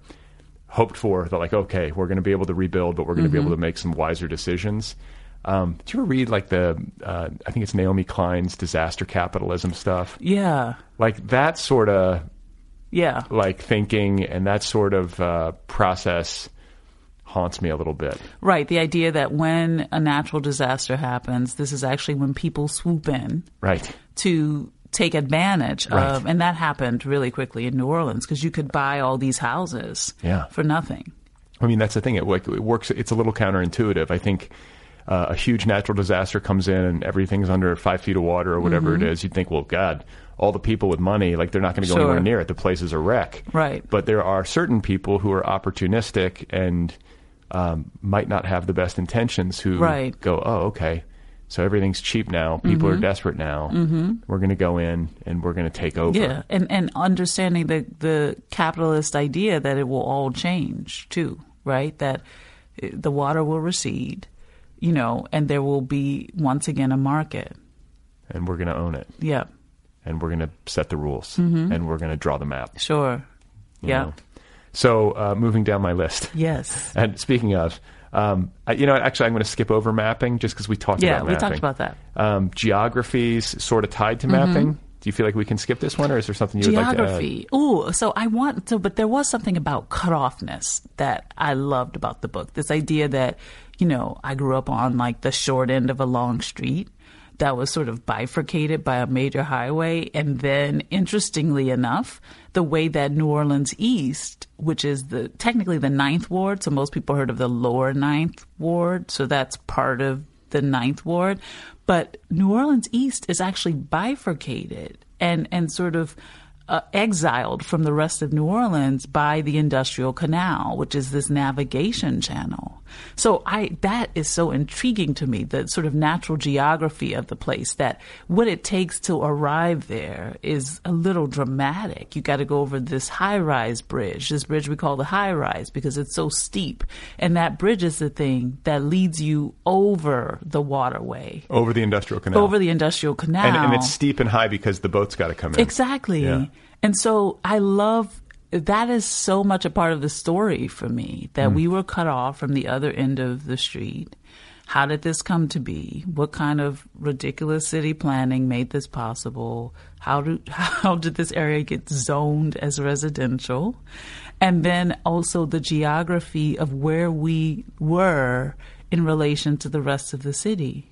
hoped for. That like, okay, we're going to be able to rebuild, but we're going to be Mhm. able to make some wiser decisions. Um, did you ever read like the? Uh, I think it's Naomi Klein's disaster capitalism stuff. Yeah, Like that sort of yeah. like thinking and that sort of uh, process haunts me a little bit. Right. The idea that when a natural disaster happens, this is actually when people swoop in Right. to take advantage Right. of, and that happened really quickly in New Orleans because you could buy all these houses Yeah. for nothing. I mean, that's the thing. It, like, it works. It's a little counterintuitive. I think uh, a huge natural disaster comes in and everything's under five feet of water or whatever Mhm. it is. You'd think, well, God, all the people with money, like they're not going to go Sure. anywhere near it. The place is a wreck. Right. But there are certain people who are opportunistic and um, might not have the best intentions who Right. go, oh, okay. So everything's cheap now. People are Mhm. desperate now. Mhm. We're going to go in and we're going to take over. Yeah, and and understanding the the capitalist idea that it will all change too, right? That uh, the water will recede, you know, and there will be once again a market. And we're going to own it. Yeah, And we're going to set the rules. Mhm. And we're going to draw the map. sure. you Yeah. know. So uh, moving down my list. Yes. And speaking of, um, I, you know, actually, I'm going to skip over mapping just because we talked about that. Yeah, we talked about that. Um, geography's sort of tied to Mhm. mapping. Do you feel like we can skip this one, or is there something you would like to add? Geography. Ooh, so I want so, but there was something about cutoffness that I loved about the book. This idea that, you know, I grew up on like the short end of a long street that was sort of bifurcated by a major highway. And then, interestingly enough, the way that New Orleans East, which is the technically the ninth ward, so most people heard of the lower ninth ward, so that's part of the ninth ward. But New Orleans East is actually bifurcated and, and sort of uh, exiled from the rest of New Orleans by the Industrial Canal, which is this navigation channel. So I that is so intriguing to me, the sort of natural geography of the place. That what it takes to arrive there is a little dramatic. You got to go over this high-rise bridge, this bridge we call the high-rise because it's so steep, and that bridge is the thing that leads you over the waterway, Over the industrial canal. over the Industrial Canal, and, and it's steep and high because the boat's got to come in. Exactly. Yeah. And so I love that is so much a part of the story for me that Mm. we were cut off from the other end of the street. How did this come to be? What kind of ridiculous city planning made this possible? How do how did this area get zoned as residential? And then also the geography of where we were in relation to the rest of the city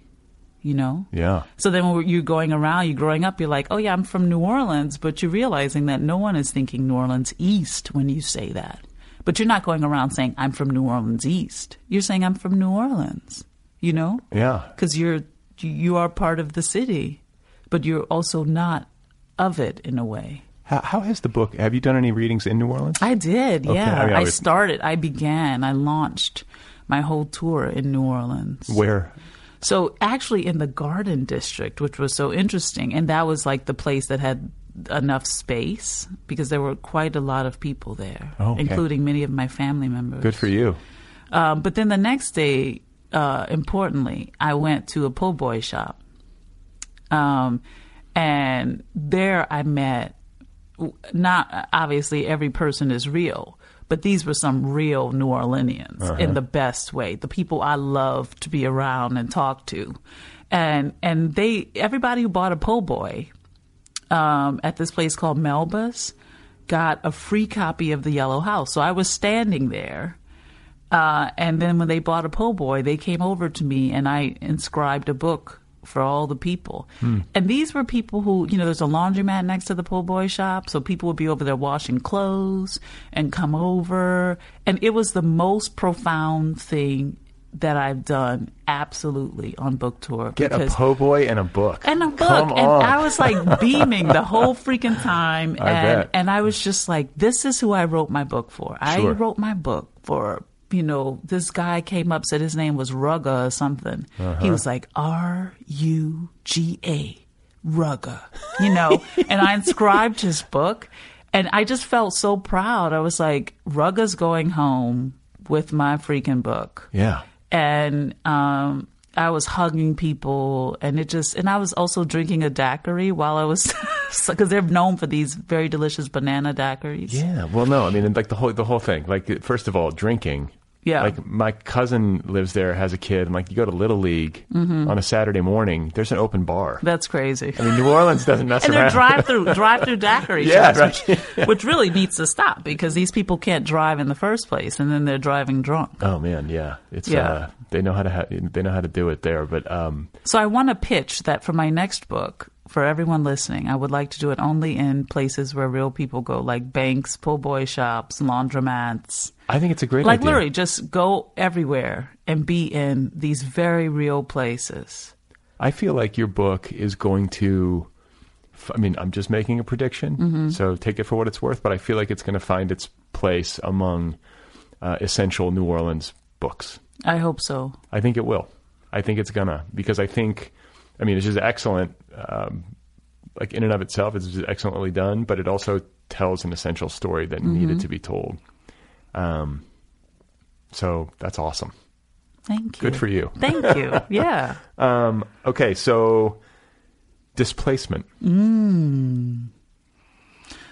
you know? Yeah. So then when you're going around, you're growing up, you're like, oh yeah, I'm from New Orleans, but you're realizing that no one is thinking New Orleans East when you say that. But you're not going around saying, I'm from New Orleans East. You're saying, I'm from New Orleans, you know? Yeah. Because you're, you are part of the city, but you're also not of it in a way. How, how has the book? Have you done any readings in New Orleans? I did, Okay, yeah. I mean, I I, started, I began, I launched my whole tour in New Orleans. Where? So actually in the Garden District, which was so interesting, and that was like the place that had enough space because there were quite a lot of people there, Oh, okay. including many of my family members. Good for you. Um, but then the next day, uh, importantly, I went to a po' boy shop. Um, and there I met, not obviously every person is real, but these were some real New Orleanians Uh-huh. in the best way. The people I love to be around and talk to. And, and they, everybody who bought a po' boy, um, at this place called Melba's, got a free copy of the Yellow House. So I was standing there. Uh, and then when they bought a po' boy, they came over to me and I inscribed a book for all the people. Hmm. And these were people who, you know, there's a laundromat next to the po' boy shop. So people would be over there washing clothes and come over. And it was the most profound thing that I've done absolutely on book tour. Get a po' boy and a book. and a book. Come and on. I was like beaming the whole freaking time. I and bet. and I was just like, this is who I wrote my book for. I wrote my book for, you know, this guy came up, said his name was Rugga or something. He Uh-huh. was like, R U G A, Rugga, you know, and I inscribed his book. And I just felt so proud. I was like, Rugga's going home with my freaking book Yeah. and um, I was hugging people, and it just, and I was also drinking a daiquiri while I was, because they're known for these very delicious banana daiquiris. Yeah. Well, no. I mean, like the whole the whole thing. Like, first of all, drinking. Yeah. Like my cousin lives there, has a kid. I'm like, you go to Little League Mhm. on a Saturday morning. There's an open bar. That's crazy. I mean, New Orleans doesn't mess and around. drive through drive through daiquiri Yeah, shops, right. which, which really needs to stop because these people can't drive in the first place, and then they're driving drunk. Oh man, yeah. It's Yeah. uh they know how to ha- they know how to do it there, but um So I want to pitch that for my next book, for everyone listening, I would like to do it only in places where real people go, like banks, po' boy shops, laundromats. I think it's a great idea. like idea. literally just go everywhere and be in these very real places. I feel like your book is going to. I mean, I'm just making a prediction, Mhm. so take it for what it's worth. But I feel like it's going to find its place among uh, essential New Orleans books. I hope so. I think it will. I think it's gonna because I think. I mean, it's just excellent. Um, like in and of itself, it's just excellently done, but it also tells an essential story that needed Mhm. to be told. Um, so that's awesome. Thank you. Good for you. Thank you. Yeah. um, okay, so displacement. Mm.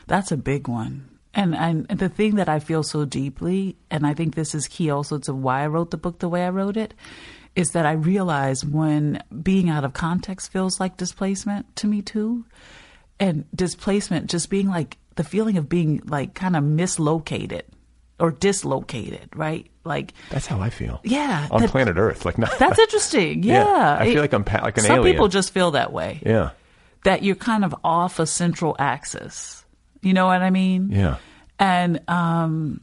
That's a big one. And, and the thing that I feel so deeply, and I think this is key also to why I wrote the book the way I wrote it, is that I realize when being out of context feels like displacement to me too. And displacement just being like the feeling of being like kind of mislocated or dislocated, right? Like That's how I feel. Yeah, on that- planet Earth, like not, that's interesting. Yeah. I It- feel like I'm pa- like an Some alien. Some people just feel that way. yeah, That you're kind of off a central axis. You know what I mean? yeah. And um,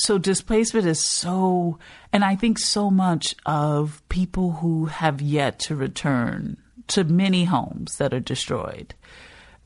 so displacement is so, and I think so much of people who have yet to return to many homes that are destroyed.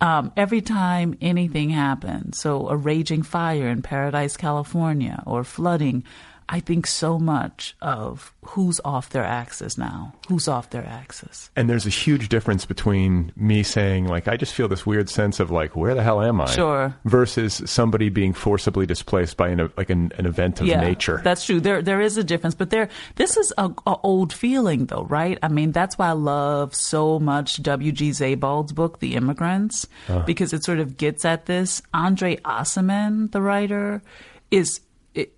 Um, every time anything happens, so a raging fire in Paradise, California, or flooding, I think so much of who's off their axis now, who's off their axis. And there's a huge difference between me saying like I just feel this weird sense of like where the hell am I? Sure. Versus somebody being forcibly displaced by an like an, an event of yeah, nature. That's true. There there is a difference, but there this is a, a old feeling though, right? I mean, that's why I love so much W.G. Sebald's book, The Emigrants, Uh. because it sort of gets at this. Andre Aciman, the writer, is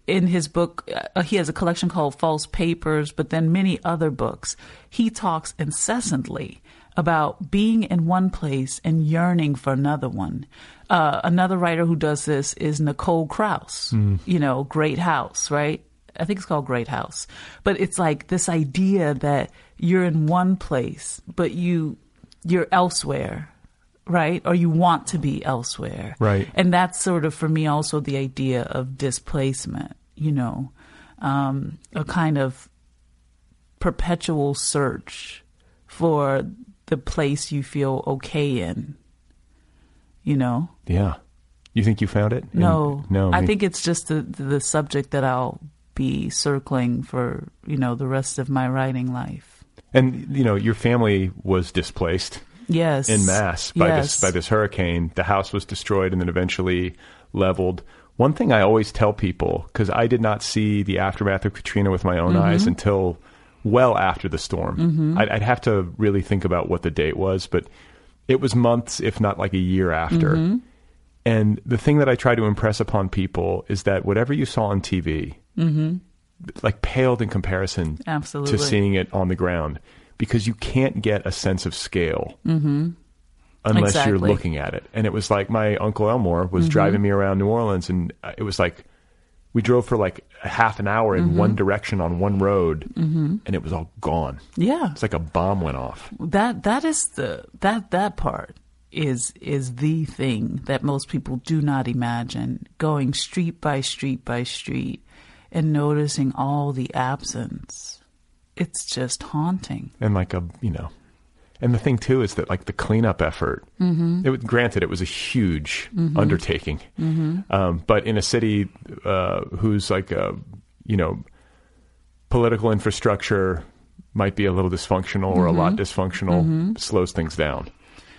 in his book. Uh, he has a collection called False Papers, but then many other books. He talks incessantly about being in one place and yearning for another one. Uh, another writer who does this is Nicole Krauss. Mm. You know, Great House, right? I think it's called Great House. But it's like this idea that you're in one place, but you you're elsewhere, right? Or you want to be elsewhere, Right. And that's sort of for me also the idea of displacement. You know, um, a kind of perpetual search for the place you feel okay in. You know. Yeah. You think you found it? In- No, no. I me- think it's just the the subject that I'll be circling for you know the rest of my writing life. And you know, your family was displaced Yes, in mass by yes. this by this hurricane. The house was destroyed and then eventually leveled. One thing I always tell people because I did not see the aftermath of Katrina with my own Mm-hmm. eyes until well after the storm. Mhm. I'd, I'd have to really think about what the date was, but it was months, if not like a year after. Mhm. And the thing that I try to impress upon people is that whatever you saw on TV, Mhm. like paled in comparison Absolutely. to seeing it on the ground because you can't get a sense of scale Mhm. unless you're looking at it. And it was like my uncle Elmore was Mhm. driving me around New Orleans and uh, it was like we drove for like a half an hour in Mhm. one direction on one road Mhm. and it was all gone. Yeah. It's like a bomb went off. That that is the that that part is is the thing that most people do not imagine. Going street by street by street and noticing all the absence. It's just haunting. And like a, you know, and the thing too is that like the cleanup effort, Mhm. it, was- granted, it was a huge Mhm. undertaking. Mhm. Um, but in a city uh, whose like a, you know political infrastructure might be a little dysfunctional or a lot Mhm. dysfunctional, Mhm. slows things down.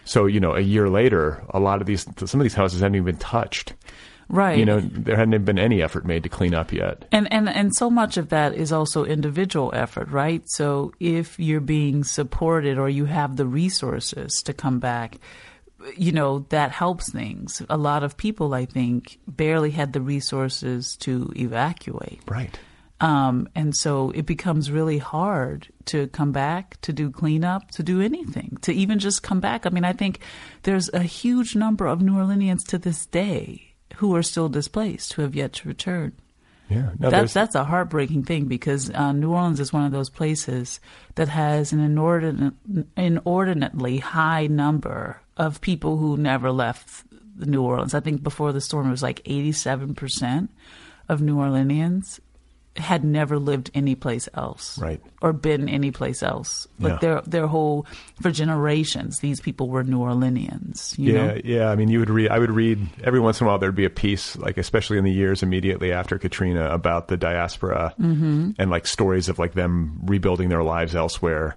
So you know, a year later, a lot of these some of these houses haven't even been touched. Right. You know, there hadn't been any effort made to clean up yet. And and and so much of that is also individual effort, right? So if you're being supported or you have the resources to come back, you know, that helps things. A lot of people I think barely had the resources to evacuate. Right. Um, and so it becomes really hard to come back, to do cleanup, to do anything, to even just come back. I mean, I think there's a huge number of New Orleanians to this day who are still displaced, who have yet to return. Yeah, no, that's that's a heartbreaking thing because uh, New Orleans is one of those places that has an inordinate, inordinately high number of people who never left New Orleans. I think before the storm, it was like eighty-seven percent of New Orleanians had never lived anyplace else, right, or been anyplace else. Like Yeah. their their whole for generations, these people were New Orleanians. You yeah, know? yeah. I mean, you would read. I would read every once in a while. There'd be a piece, like especially in the years immediately after Katrina, about the diaspora Mhm. and like stories of like them rebuilding their lives elsewhere.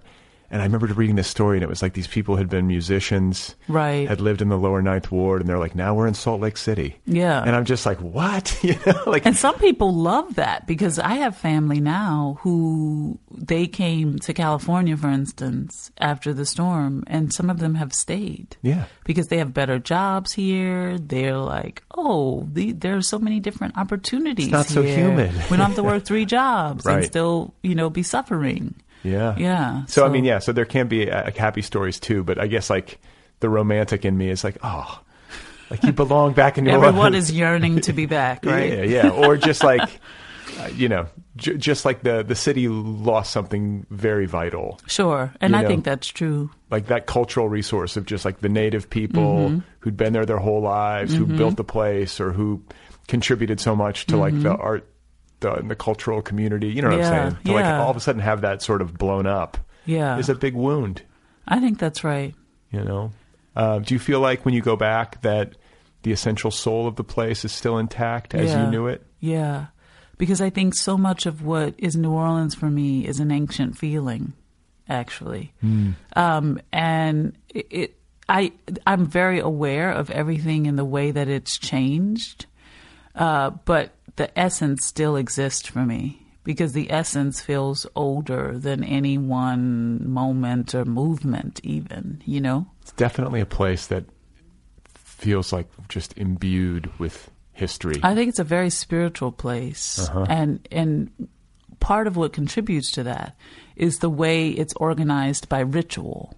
And I remember reading this story, and it was like these people had been musicians, Right. Had lived in the lower ninth ward, and they're like, now we're in Salt Lake City. Yeah. And I'm just like, what? you know, like and some people love that because I have family now who they came to California, for instance, after the storm, and some of them have stayed. Yeah. Because they have better jobs here. They're like, oh, the, there are so many different opportunities. It's not so here. humid. we don't have to work three jobs and still, you know, be suffering. Yeah. Yeah. So, I mean, yeah. So there can be uh, like happy stories too, but I guess like the romantic in me is like, oh, like you belong back in New Everyone Orleans. is yearning to be back, right? Yeah, yeah. Or just like, uh, you know, j- just like the the city lost something very vital. Sure. And You I know, think that's true. Like that cultural resource of just like the native people Mhm. who'd been there their whole lives, who Mhm. built the place, or who contributed so much to like the Mhm. art, the, in the cultural community. You know what Yeah, I'm saying? To like all of a sudden have that sort of blown up. Yeah. is a big wound. I think that's right. You know, uh, do you feel like when you go back that the essential soul of the place is still intact as Yeah. you knew it? Yeah. Because I think so much of what is New Orleans for me is an ancient feeling, actually. Hmm. Um, and it, it, I, I'm very aware of everything in the way that it's changed. Uh, but the essence still exists for me because the essence feels older than any one moment or movement, even, you know? It's definitely a place that feels like just imbued with history. I think it's a very spiritual place, Uh-huh. and and part of what contributes to that is the way it's organized by ritual.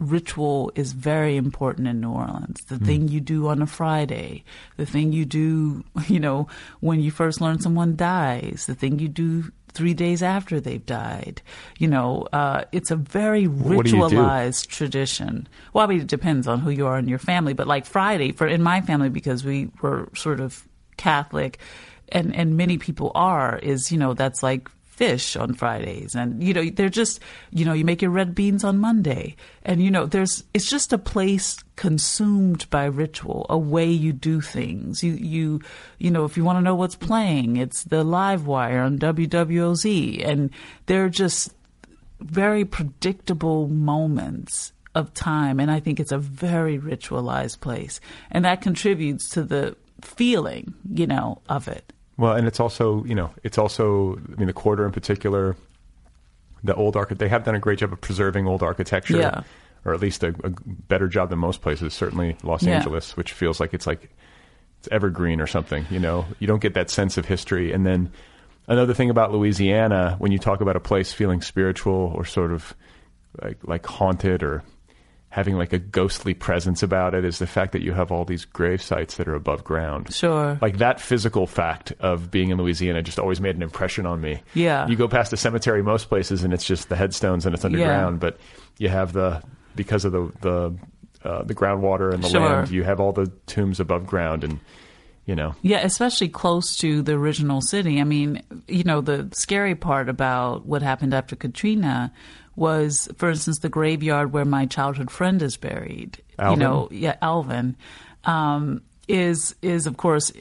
Ritual is very important in New Orleans. The Hmm. thing you do on a Friday, the thing you do, you know, when you first learn someone dies, the thing you do three days after they've died. You know, uh, it's a very What do do? ritualized tradition. Well, I mean, it depends on who you are in your family, but like Friday, for in my family, because we were sort of Catholic, and and many people are, is you know that's like fish on Fridays, and you know they're just you know you make your red beans on Monday, and you know there's it's just a place consumed by ritual, a way you do things. You you you know if you want to know what's playing, it's the Live Wire on WWOZ, and they're just very predictable moments of time. And i think it's a very ritualized place. And that contributes to the feeling you know of it Well, and it's also, you know, it's also, I mean, the quarter in particular, the old arch, they have done a great job of preserving old architecture, Yeah. or at least a, a better job than most places. Certainly, Los Yeah. Angeles, which feels like it's like it's evergreen or something. You know, you don't get that sense of history. And then another thing about Louisiana, when you talk about a place feeling spiritual or sort of like like haunted or having like a ghostly presence about it, is the fact that you have all these grave sites that are above ground sure like that physical fact of being in Louisiana just always made an impression on me. Yeah. You go past a cemetery most places and it's just the headstones and it's underground, but you have the because of the the uh, the groundwater and the Sure. land, you have all the tombs above ground and you know. Yeah, especially close to the original city. I mean, you know, the scary part about what happened after Katrina was, for instance, the graveyard where my childhood friend is buried. Alvin? You know, yeah, Alvin. Um, is is of course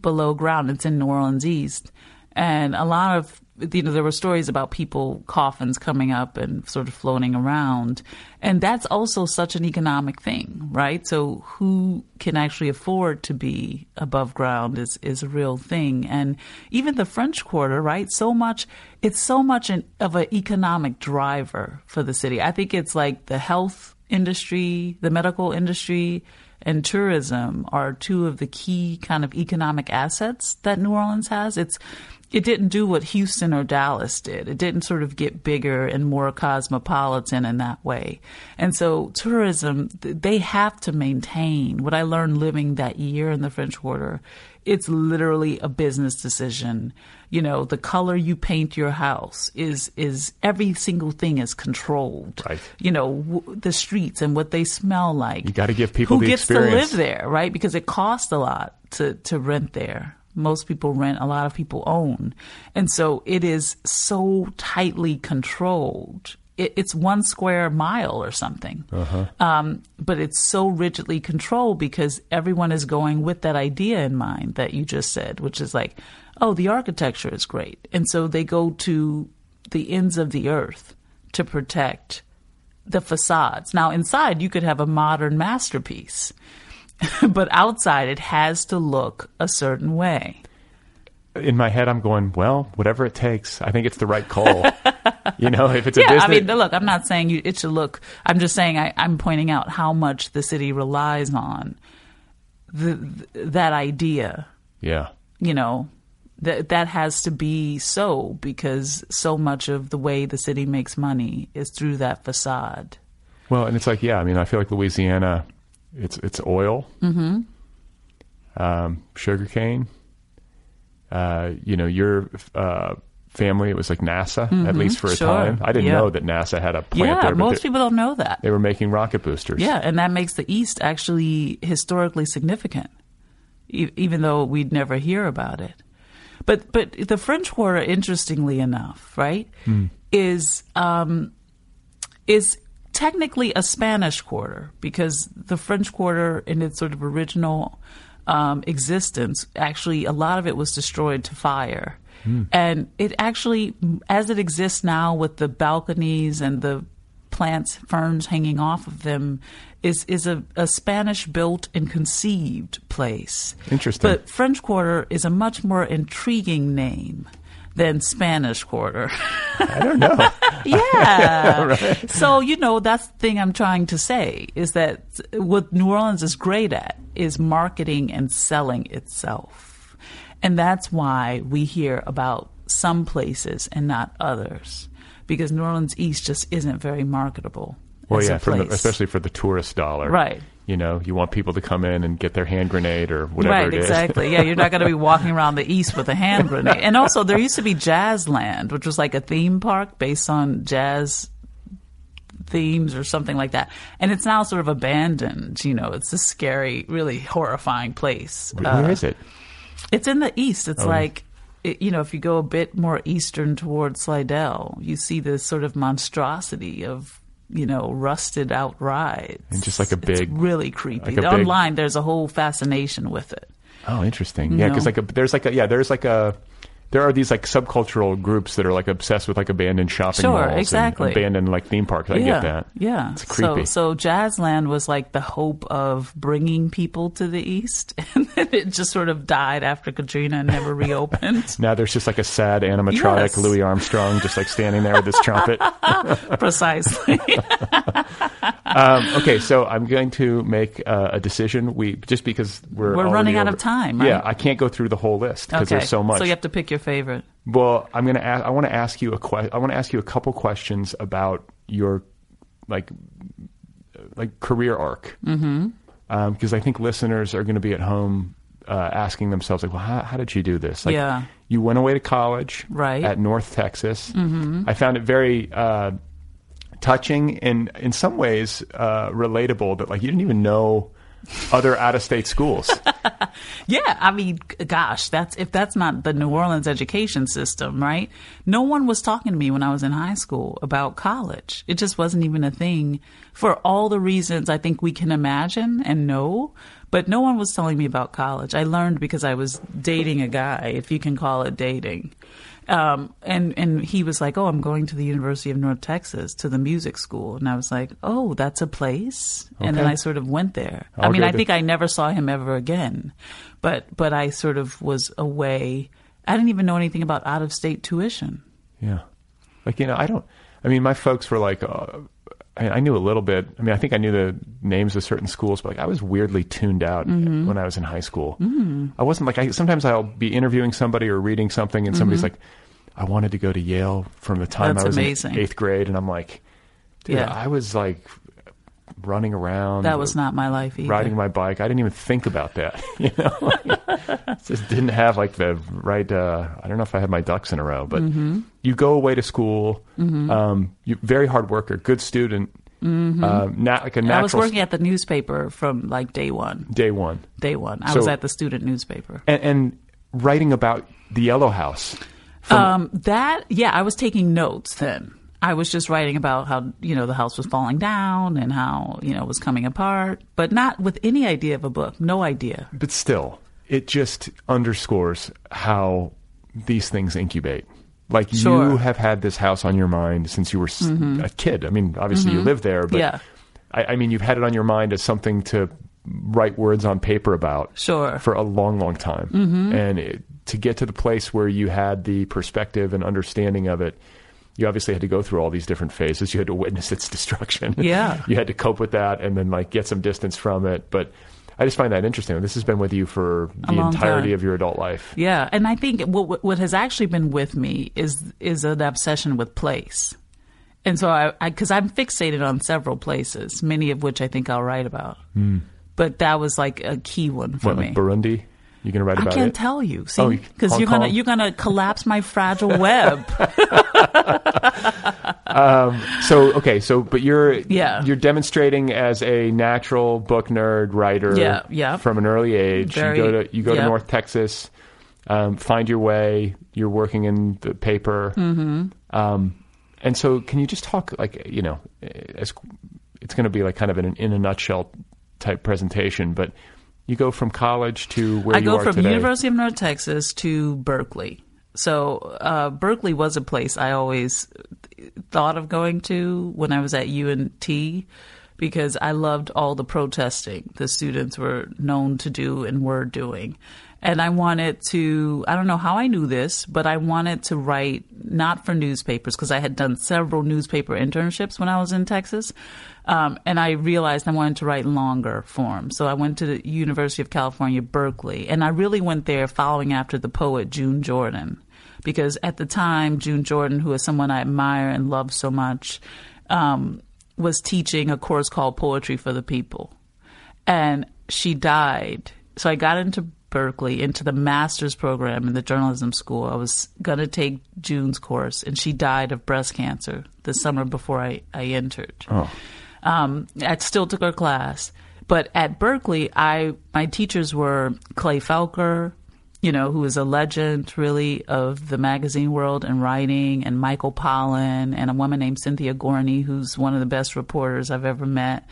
below ground. It's in New Orleans East, and a lot of you know there were stories about people coffins coming up and sort of floating around, and that's also such an economic thing, right? So who can actually afford to be above ground is is a real thing, and even the French Quarter, right? So much it's so much an, of an economic driver for the city. I think it's like the health industry, the medical industry and tourism are two of the key kind of economic assets that New Orleans has. It's it didn't do what Houston or Dallas did. It didn't sort of get bigger and more cosmopolitan in that way. And so tourism, they have to maintain what I learned living that year in the French Quarter. It's literally a business decision. You know, the color you paint your house is is every single thing is controlled. Right. You know, w- the streets and what they smell like. You got to give people who the gets experience. to live there, right? Because it costs a lot to to rent there. Most people rent, a lot of people own. And so it is so tightly controlled. It, it's one square mile or something. Um, but it's so rigidly controlled because everyone is going with that idea in mind that you just said, which is like, oh, the architecture is great. And so they go to the ends of the earth to protect the facades. Now, inside, you could have a modern masterpiece, but outside, it has to look a certain way. In my head I'm going, well, whatever it takes. I think it's the right call. you know, if it's a yeah, business I mean, look, I'm not saying you, it should look. I'm just saying I, I'm pointing out how much the city relies on the, that idea. Yeah. You know, that that has to be so because so much of the way the city makes money is through that facade. Well, and it's like, yeah, I mean, I feel like Louisiana, it's it's oil, Mm-hmm. um, sugarcane. Uh, you know, your uh, family, it was like NASA, at Mhm, least for a sure, time. I didn't yeah. know that NASA had a plant Yeah, there. most people don't know that. They were making rocket boosters. Yeah, and that makes the East actually historically significant, e- even though we'd never hear about it. But but the French Quarter, interestingly enough, right, Hmm. is um, is technically a Spanish quarter because the French Quarter, in its sort of original um, existence, actually a lot of it was destroyed to fire. And it actually, as it exists now with the balconies and the plants, ferns hanging off of them, is is a, a Spanish built and conceived place. Interesting. But French Quarter is a much more intriguing name than Spanish Quarter. I don't know. yeah. Right. So, you know, that's the thing I'm trying to say is that what New Orleans is great at is marketing and selling itself. And that's why we hear about some places and not others because New Orleans East just isn't very marketable. Well, yeah, the, especially for the tourist dollar. Right. You know, you want people to come in and get their hand grenade or whatever right, it is. exactly. Yeah, you're not going to be walking around the east with a hand grenade. And also, there used to be Jazzland, which was like a theme park based on jazz themes or something like that. And it's now sort of abandoned. You know, it's a scary, really horrifying place. Where Uh, is it? It's in the east. It's Oh. like, you know, if you go a bit more eastern towards Slidell, you see this sort of monstrosity of, you know, rusted out rides. And just like a It's big, really creepy. like a big- Online, there's a whole fascination with it. Oh, interesting. Yeah, because like a, there's like a yeah, there's like a there are these like subcultural groups that are like obsessed with like abandoned shopping Sure, malls, and exactly. abandoned like theme parks. I yeah, get that. Yeah, it's creepy. So, so Jazzland was like the hope of bringing people to the east, and then it just sort of died after Katrina and never reopened. now there's just like a sad animatronic Yes. Louis Armstrong just like standing there with his trumpet. Precisely. um, okay, so I'm going to make uh, a decision. We just because we're We're running out over- of time, right? Yeah, I can't go through the whole list because okay, there's so much. So you have to pick your favorite. Well, I'm gonna. Ask, I want to ask you a que- I want to ask you a couple questions about your like like career arc. Mm-hmm. Because I think listeners are going to be at home uh, asking themselves like, "Well, how, how did you do this?" Like, Yeah. You went away to college, Right. at North Texas. Mhm. I found it very uh, touching and in some ways uh, relatable that like you didn't even know other out of state schools. Yeah, I mean, gosh, that's if that's not the New Orleans education system, right? No one was talking to me when I was in high school about college. It just wasn't even a thing for all the reasons I think we can imagine and know. But no one was telling me about college. I learned because I was dating a guy, if you can call it dating. Um, and, and he was like, Oh, I'm going to the University of North Texas to the music school. And I was like, Oh, that's a place. And then I sort of went there. I All mean, I think I never saw him ever again, but but I sort of was away. I didn't even know anything about out of state tuition. Yeah. Like, you know, I don't, I mean, my folks were like, uh, I, I knew a little bit. I mean, I think I knew the names of certain schools, but like, I was weirdly tuned out Mhm. when I was in high school. Mhm. I wasn't like, I, sometimes I'll be interviewing somebody or reading something and somebody's Mhm. like, I wanted to go to Yale from the time That's I was amazing. in eighth grade. And I'm like, dude, Yeah. I was like running around. That was not my life either. Riding my bike. I didn't even think about that. You know, just didn't have like the right. Uh, I don't know if I had my ducks in a row, but Mhm. you go away to school. Mhm. Um, you very hard worker, good student. Mhm. Um, na- like a natural I was working at the newspaper from like day one. day one, Day one. I So- was at the student newspaper. and, and writing about the Yellow House. From- um, that yeah, I was taking notes then. I was just writing about how you know the house was falling down and how you know it was coming apart, but not with any idea of a book. No idea. but still, it just underscores how these things incubate. Like you have had this house on your mind since you were s Mhm. a kid. I mean, obviously you Mhm. live there, but Yeah. I, I mean, you've had it on your mind as something to write words on paper about. Sure. For a long, long time, Mhm. and it, to get to the place where you had the perspective and understanding of it. You obviously had to go through all these different phases. You had to witness its destruction. Yeah. you had to cope with that and then like get some distance from it. But I just find that interesting. This has been with you for the entirety time. of your adult life. Yeah, and I think what what- has actually been with me is is an obsession with place, and so I because I'm fixated on several places, many of which I think I'll write about. Hmm. But that was like a key one for What, me. like Burundi? You gonna write about it. I can't it? tell you, Oh, see, because Hong you're gonna you're gonna collapse my fragile web. um, so okay, so but you're Yeah. you're demonstrating as a natural book nerd writer. Yeah, yeah. From an early age, Very- you go to you go yeah. to North Texas, um, find your way. You're working in the paper. Mhm. Um, and so, can you just talk like you know, as it's going to be like kind of in, in a nutshell type presentation, but you go from college to where I go from today. University of North Texas to Berkeley. So uh, Berkeley was a place I always thought of going to when I was at UNT because I loved all the protesting the students were known to do and were doing. And I wanted to, I don't know how I knew this, but I wanted to write not for newspapers because I had done several newspaper internships when I was in Texas. Um, and I realized I wanted to write longer form. So I went to the University of California, Berkeley. And I really went there following after the poet June Jordan. Because at the time, June Jordan, who is someone I admire and love so much, um, was teaching a course called Poetry for the People. And she died. So I got into Berkeley, into the master's program in the journalism school. I was going to take June's course, and she died of breast cancer the summer before I, I entered. Oh. Um, I still took her class. But at Berkeley, I my teachers were Clay Felker, you know, who is a legend really of the magazine world and writing, and Michael Pollan, and a woman named Cynthia Gorney, who's one of the best reporters I've ever met.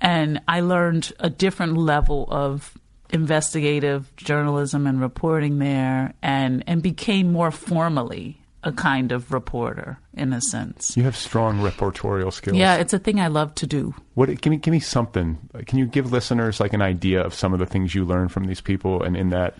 And I learned a different level of investigative journalism and reporting there, and and became more formally a kind of reporter in a sense. You have strong reportorial skills. Yeah, it's a thing I love to do. What? Give me, give me something. Can you give listeners like an idea of some of the things you learned from these people and in that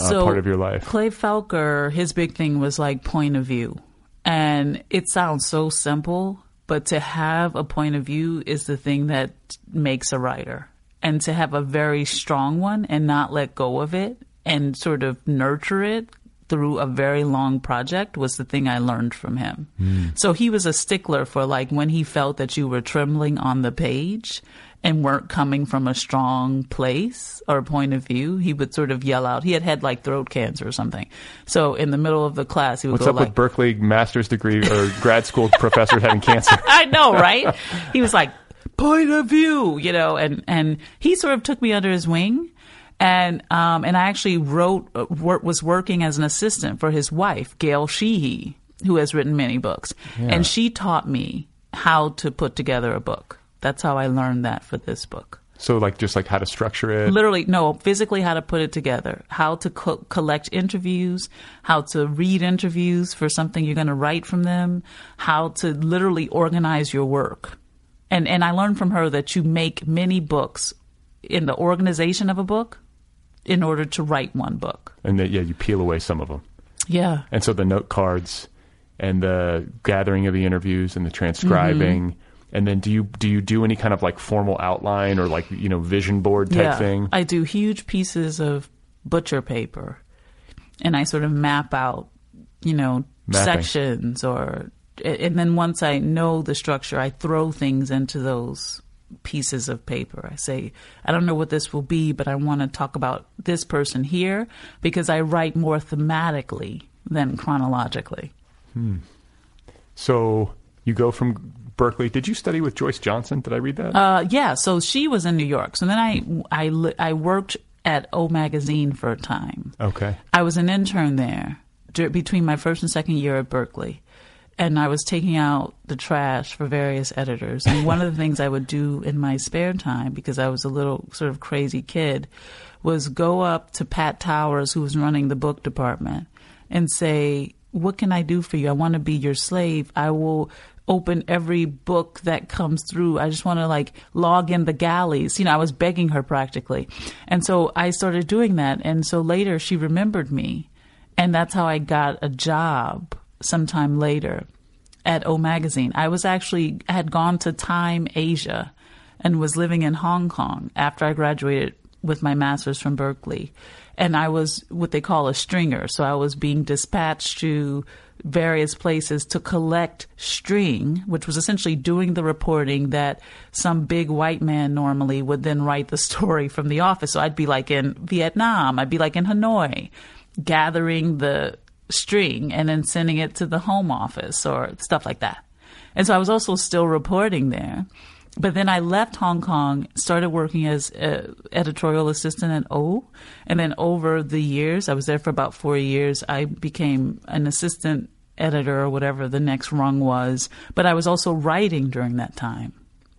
uh, so part of your life? Clay Felker, his big thing was like point of view, and it sounds so simple, but to have a point of view is the thing that makes a writer, and to have a very strong one and not let go of it and sort of nurture it through a very long project was the thing I learned from him. Mm. So he was a stickler for like when he felt that you were trembling on the page and weren't coming from a strong place or point of view, he would sort of yell out. He had had like throat cancer or something. So in the middle of the class, he would What's go up like, with Berkeley master's degree or grad school professors having cancer? I know, right? He was like, point of view, you know, and, and he sort of took me under his wing. And um, and I actually wrote uh, wor- was working as an assistant for his wife Gail Sheehy, who has written many books, Yeah. and she taught me how to put together a book. That's how I learned that for this book. So like just like how to structure it. Literally, no, physically how to put it together, how to co- collect interviews, how to read interviews for something you're going to write from them, how to literally organize your work. And and I learned from her that you make many books in the organization of a book in order to write one book. and that yeah, you peel away some of them. Yeah. And so the note cards and the gathering of the interviews and the transcribing. Mm-hmm. And then do you do you do any kind of like formal outline or like you know vision board type yeah. thing? I do huge pieces of butcher paper and I sort of map out, you know, Mapping. sections or and then once I know the structure, I throw things into those pieces of paper. I say, I don't know what this will be, but I want to talk about this person here because I write more thematically than chronologically. Hmm. So you go from Berkeley. Did you study with Joyce Johnson? Did I read that? Uh, yeah, so she was in New York. So then I, I, I worked at O Magazine for a time. okay. I was an intern there between my first and second year at Berkeley. And I was taking out the trash for various editors. And one of the things I would do in my spare time, because I was a little sort of crazy kid, was go up to Pat Towers, who was running the book department, and say, What can I do for you? I want to be your slave. I will open every book that comes through. I just want to like log in the galleys. You know, I was begging her practically. And so I started doing that. And so later she remembered me. And that's how I got a job sometime later at O Magazine. I was actually had gone to Time Asia and was living in Hong Kong after I graduated with my master's from Berkeley. And I was what they call a stringer. So I was being dispatched to various places to collect string, which was essentially doing the reporting that some big white man normally would then write the story from the office. So I'd be like in Vietnam, I'd be like in Hanoi, gathering the string and then sending it to the home office or stuff like that. And so I was also still reporting there. But then I left Hong Kong, started working as editorial assistant at O, and then over the years, I was there for about four years. I became an assistant editor or whatever the next rung was. But I was also writing during that time.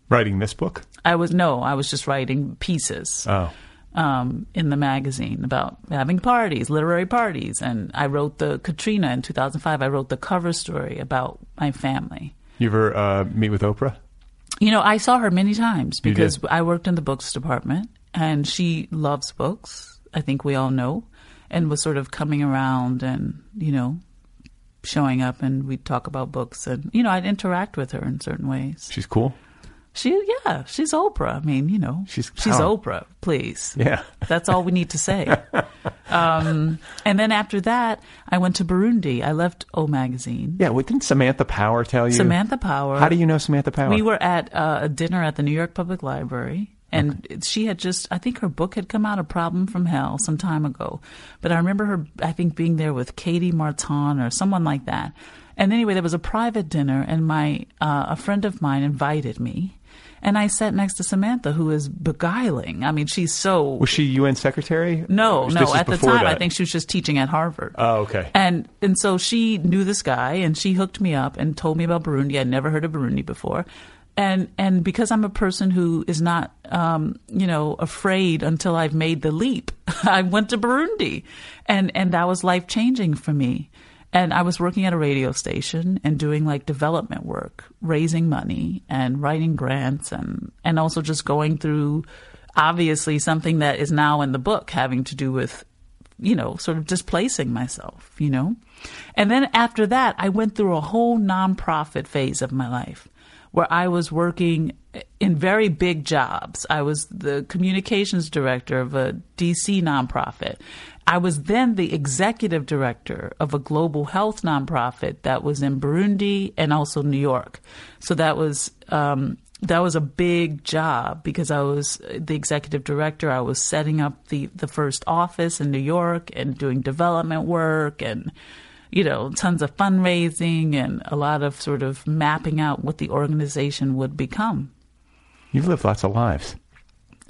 Writing this book? I was no, I was just writing pieces Oh. Um, in the magazine about having parties, literary parties. And I wrote the Katrina in 2005. I wrote the cover story about my family. You ever uh, meet with Oprah? You know, I saw her many times because? I worked in the books department and she loves books. I think we all know. And was sort of coming around and, you know, showing up and we'd talk about books and, you know, I'd interact with her in certain ways. She's cool. She, yeah, she's Oprah. I mean, you know, She's she's Oprah. Please, Yeah. that's all we need to say. um, and then after that, I went to Burundi. I left O Magazine. Yeah, well, didn't Samantha Power tell you? Samantha Power. How do you know Samantha Power? We were at uh, a dinner at the New York Public Library, and she had just, I think her book had come out, A Problem from Hell, some time ago. But I remember her, I think, being there with Katie Martin or someone like that. And anyway, there was a private dinner, and my uh, a friend of mine invited me. And I sat next to Samantha, who is beguiling. I mean, she's so. Was she UN secretary? No, This no. At the time, I think she was just teaching at Harvard. Oh, okay. And and so she knew this guy, and she hooked me up and told me about Burundi. I'd never heard of Burundi before, and and because I'm a person who is not, um, you know, afraid until I've made the leap, I went to Burundi, and and that was life changing for me. And I was working at a radio station and doing like development work, raising money and writing grants and and also just going through obviously something that is now in the book having to do with you know, sort of displacing myself, you know? And then after that, I went through a whole nonprofit phase of my life where I was working in very big jobs. I was the communications director of a DC nonprofit. I was then the executive director of a global health nonprofit that was in Burundi and also New York. So that was um, that was a big job because I was the executive director. I was setting up the, the first office in New York and doing development work and, you know, tons of fundraising and a lot of sort of mapping out what the organization would become. You've lived lots of lives.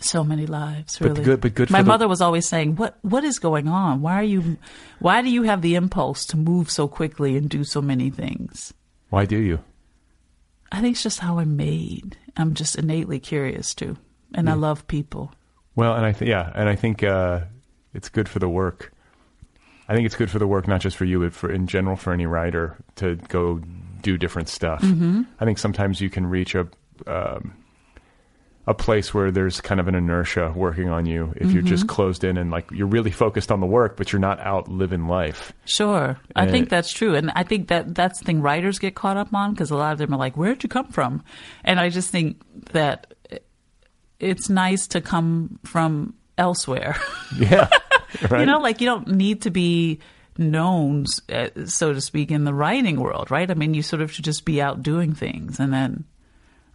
So many lives, But really. good- but good My for the- mother was always saying, "What what is going on? Why are you, why do you have the impulse to move so quickly and do so many things?" Why do you? I think it's just how I'm made. I'm just innately curious too, and I love people. Well, and I think yeah, and I think uh, it's good for the work. I think it's good for the work, not just for you, but for in general for any writer to go do different stuff. Mhm. I think sometimes you can reach a um, a place where there's kind of an inertia working on you if you're just Mhm. closed in and like you're really focused on the work, but you're not out living life. Sure, I And- think that's true, and I think that that's the thing writers get caught up on because a lot of them are like, "Where'd you come from?" And I just think that it's nice to come from elsewhere. Yeah, right. You know, like you don't need to be known, uh, so to speak, in the writing world, right? I mean, you sort of should just be out doing things and then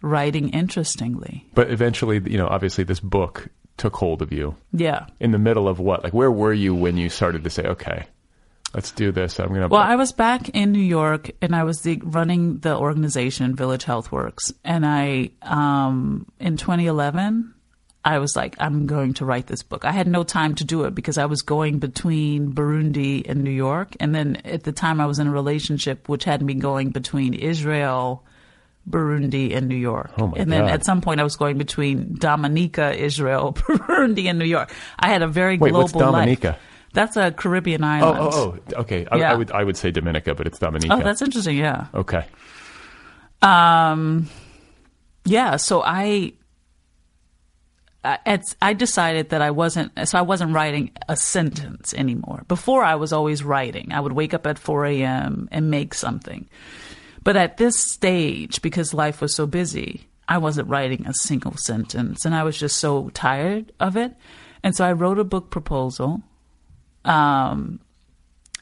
writing interestingly. But eventually, you know, obviously, this book took hold of you. Yeah. In the middle of what? Like, where were you when you started to say, "Okay, let's do this"? I'm gonna. Well, I was back in New York, and I was the, running the organization Village Health Works, and I, um, in 2011, I was like, I'm going to write this book. I had no time to do it because I was going between Burundi and New York, and then at the time I was in a relationship which had me going between Israel. Burundi and New York. Oh, my and then God. at some point I was going between Dominica, Israel, Burundi, and New York. I had a very Wait, global what's Dominica? life. That's a Caribbean Oh, island. oh, oh, okay. I, Yeah. I would, I would say Dominica, but it's Dominica. Oh, that's interesting. Yeah. okay. Um, yeah. So I, I, I decided that I wasn't, so I wasn't writing a sentence anymore. Before I was always writing. I would wake up at 4 a.m. and make something. But at this stage, because life was so busy, I wasn't writing a single sentence and I was just so tired of it. And so I wrote a book proposal. Um,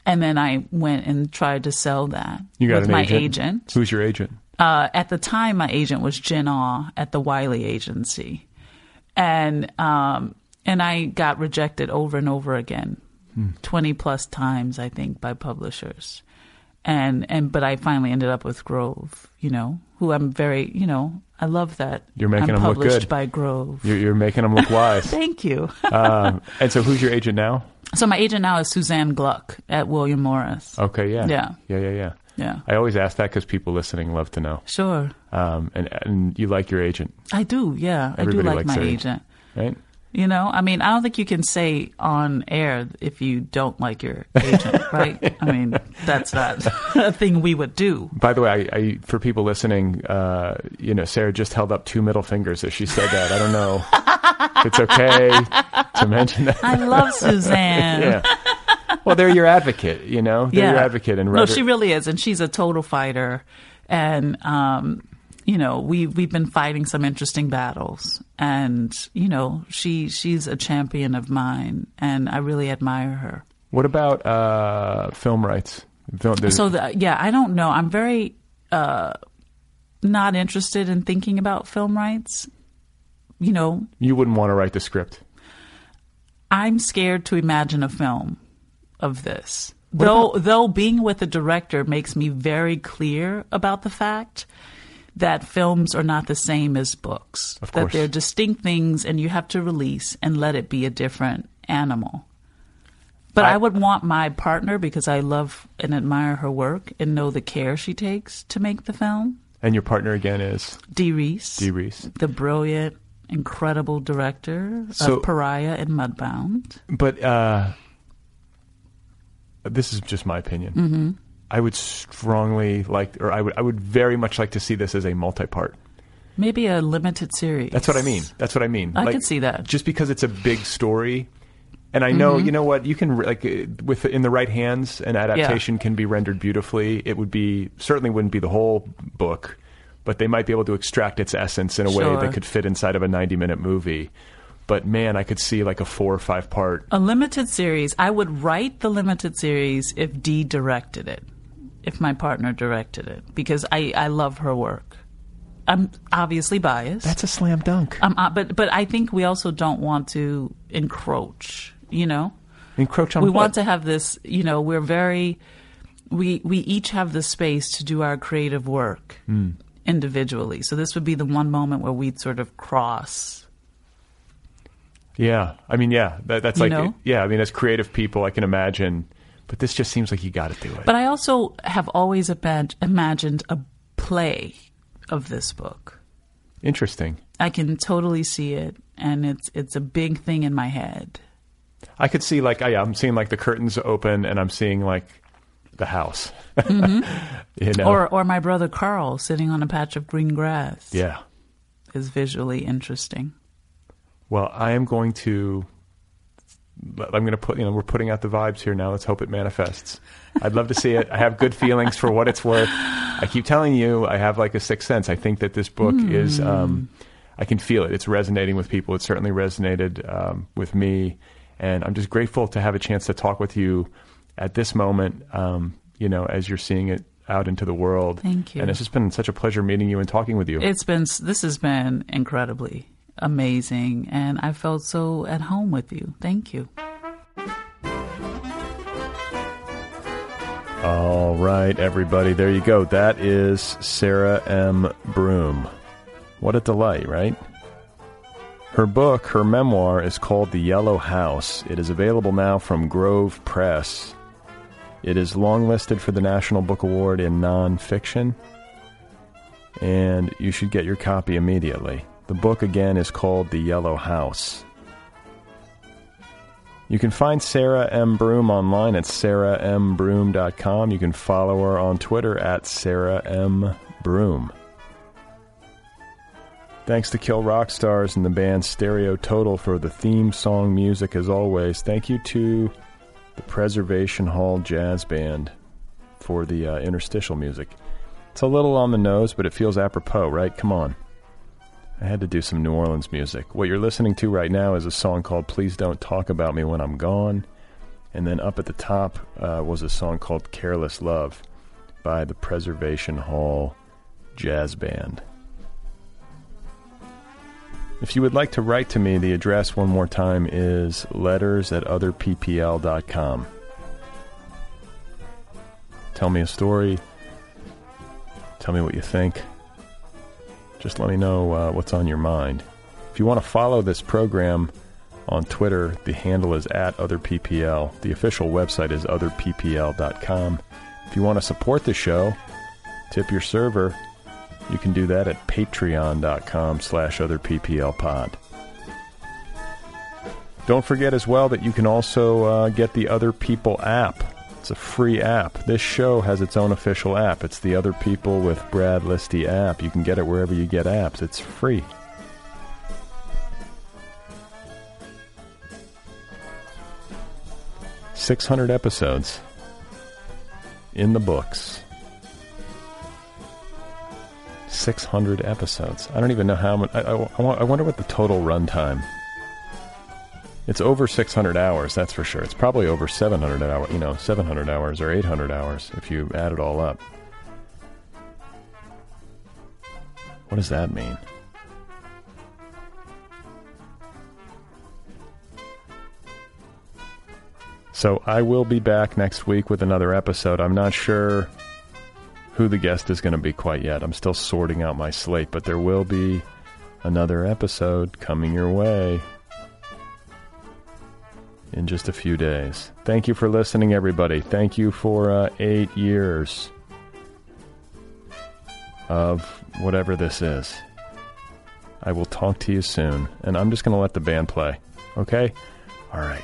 and then I went and tried to sell that You got with my agent? agent. Who's your agent? Uh, at the time, my agent was Jen Aw at the Wylie Agency, and um, and I got rejected over and over again, Hmm. twenty plus times, I think, by publishers, and and but I finally ended up with Grove, you know, who I'm very, you know, I love that You're making I'm them look published good. by Grove. You're, you're making them look wise. Thank you. um, and so, who's your agent now? So my agent now is Suzanne Gluck at William Morris. Okay, yeah, Yeah. yeah, yeah, yeah. Yeah. I always ask that because people listening love to know. Sure. Um, and and you like your agent, I do, yeah. Everybody I do like my their agent. right? You know, I mean, I don't think you can say on air if you don't like your agent, right? I mean, that's not a thing we would do. By the way, I, I for people listening, uh, you know, Sarah just held up two middle fingers as she said that. I don't know if it's okay to mention that. I love Suzanne. yeah. Well, they're your advocate, you know. They're your advocate and no, she really is, and she's a total fighter. And um, you know, we we've been fighting some interesting battles, and you know, she she's a champion of mine, and I really admire her. What about uh, film rights? Film, So the, yeah, I don't know. I'm very uh, not interested in thinking about film rights. You know, you wouldn't want to write the script. I'm scared to imagine a film of this. Though though being with a director makes me very clear about the fact that films are not the same as books. Of that they're distinct things and you have to release and let it be a different animal. But I, I- would want my partner because I love and admire her work and know the care she takes to make the film. And your partner again is Dee Rees. Dee Rees. The brilliant, incredible director So- of Pariah and Mudbound. But uh, this is just my opinion. Mhm. I would strongly like, or I would, I would very much like to see this as a multi-part. Maybe a limited series. That's what I mean. That's what I mean. I Like, could see that. Just because it's a big story, and I know, Mhm. you know what, you can like with in the right hands, an adaptation can be rendered beautifully. It would be certainly wouldn't be the whole book, but they might be able to extract its essence in a way that could fit inside of a ninety-minute movie. But man, I could see like a four or five part. A limited series. I would write the limited series if Dee directed it, if my partner directed it, because I, I love her work. I'm obviously biased. That's a slam dunk. Um, uh, but but I think we also don't want to encroach. You know, Encroach on we what? want to have this. You know, we're very. We we each have the space to do our creative work Hmm. individually. So this would be the one moment where we'd sort of cross. Yeah, I mean, yeah, that, that's You like, know? yeah, I mean, as creative people, I can imagine, but this just seems like you got to do it. But I also have always imag- imagined a play of this book. Interesting. I can totally see it, and it's it's a big thing in my head. I could see like, I, I'm seeing like the curtains open, and I'm seeing like the house. Mhm. you know, Or or my brother Carl sitting on a patch of green grass yeah. is visually interesting. Well, I am going to. I'm going to put. You know, we're putting out the vibes here now. Let's hope it manifests. I'd love to see it. I have good feelings for what it's worth. I keep telling you, I have like a sixth sense. I think that this book is. Um, I can feel it. It's resonating with people. It certainly resonated um, with me, and I'm just grateful to have a chance to talk with you at this moment. Um, you know, as you're seeing it out into the world. Thank you. And it's just been such a pleasure meeting you and talking with you. It's been this has been incredibly amazing, and I felt so at home with you. Thank you. All right, everybody. There you go. That is Sarah M. Broom. What a delight, right? Her book, her memoir, is called The Yellow House. It is available now from Grove Press. It is longlisted for the National Book Award in nonfiction, and you should get your copy immediately. The book, again, is called The Yellow House. You can find Sarah M. Broom online at sarahmbroom.com. You can follow her on Twitter at Sarah M. Broom. Thanks to Kill Rock Stars and the band Stereo Total for the theme song music as always. Thank you to the Preservation Hall Jazz Band for the uh, interstitial music. It's a little on the nose, but it feels apropos, right? Come on. I had to do some New Orleans music. What you're listening to right now is a song called Please Don't Talk About Me When I'm Gone. And then up at the top uh, was a song called Careless Love by the Preservation Hall Jazz Band. If you would like to write to me, the address one more time is letters at otherppl.com. Tell me a story. Tell me what you think. Just let me know uh, what's on your mind. If you want to follow this program on Twitter, the handle is at otherppl. The official website is otherppl.com. If you want to support the show, tip your server. You can do that at patreon.com slash otherpplpod. Don't forget as well that you can also uh, get the Other People app. It's a free app. This show has its own official app. It's the Other People with Brad Listi app. You can get it wherever you get apps. It's free. Six hundred episodes in the books. 600 episodes. I don't even know how much. I, I, I I wonder what the total runtime. It's over 600 hours, that's for sure. It's probably over 700 hours, you know, 700 hours or 800 hours if you add it all up. What does that mean? So I will be back next week with another episode. I'm not sure who the guest is going to be quite yet. I'm still sorting out my slate, but there will be another episode coming your way in just a few days. Thank you for listening, everybody. Thank you for uh, eight years of whatever this is. I will talk to you soon, and I'm just going to let the band play. Okay? All right.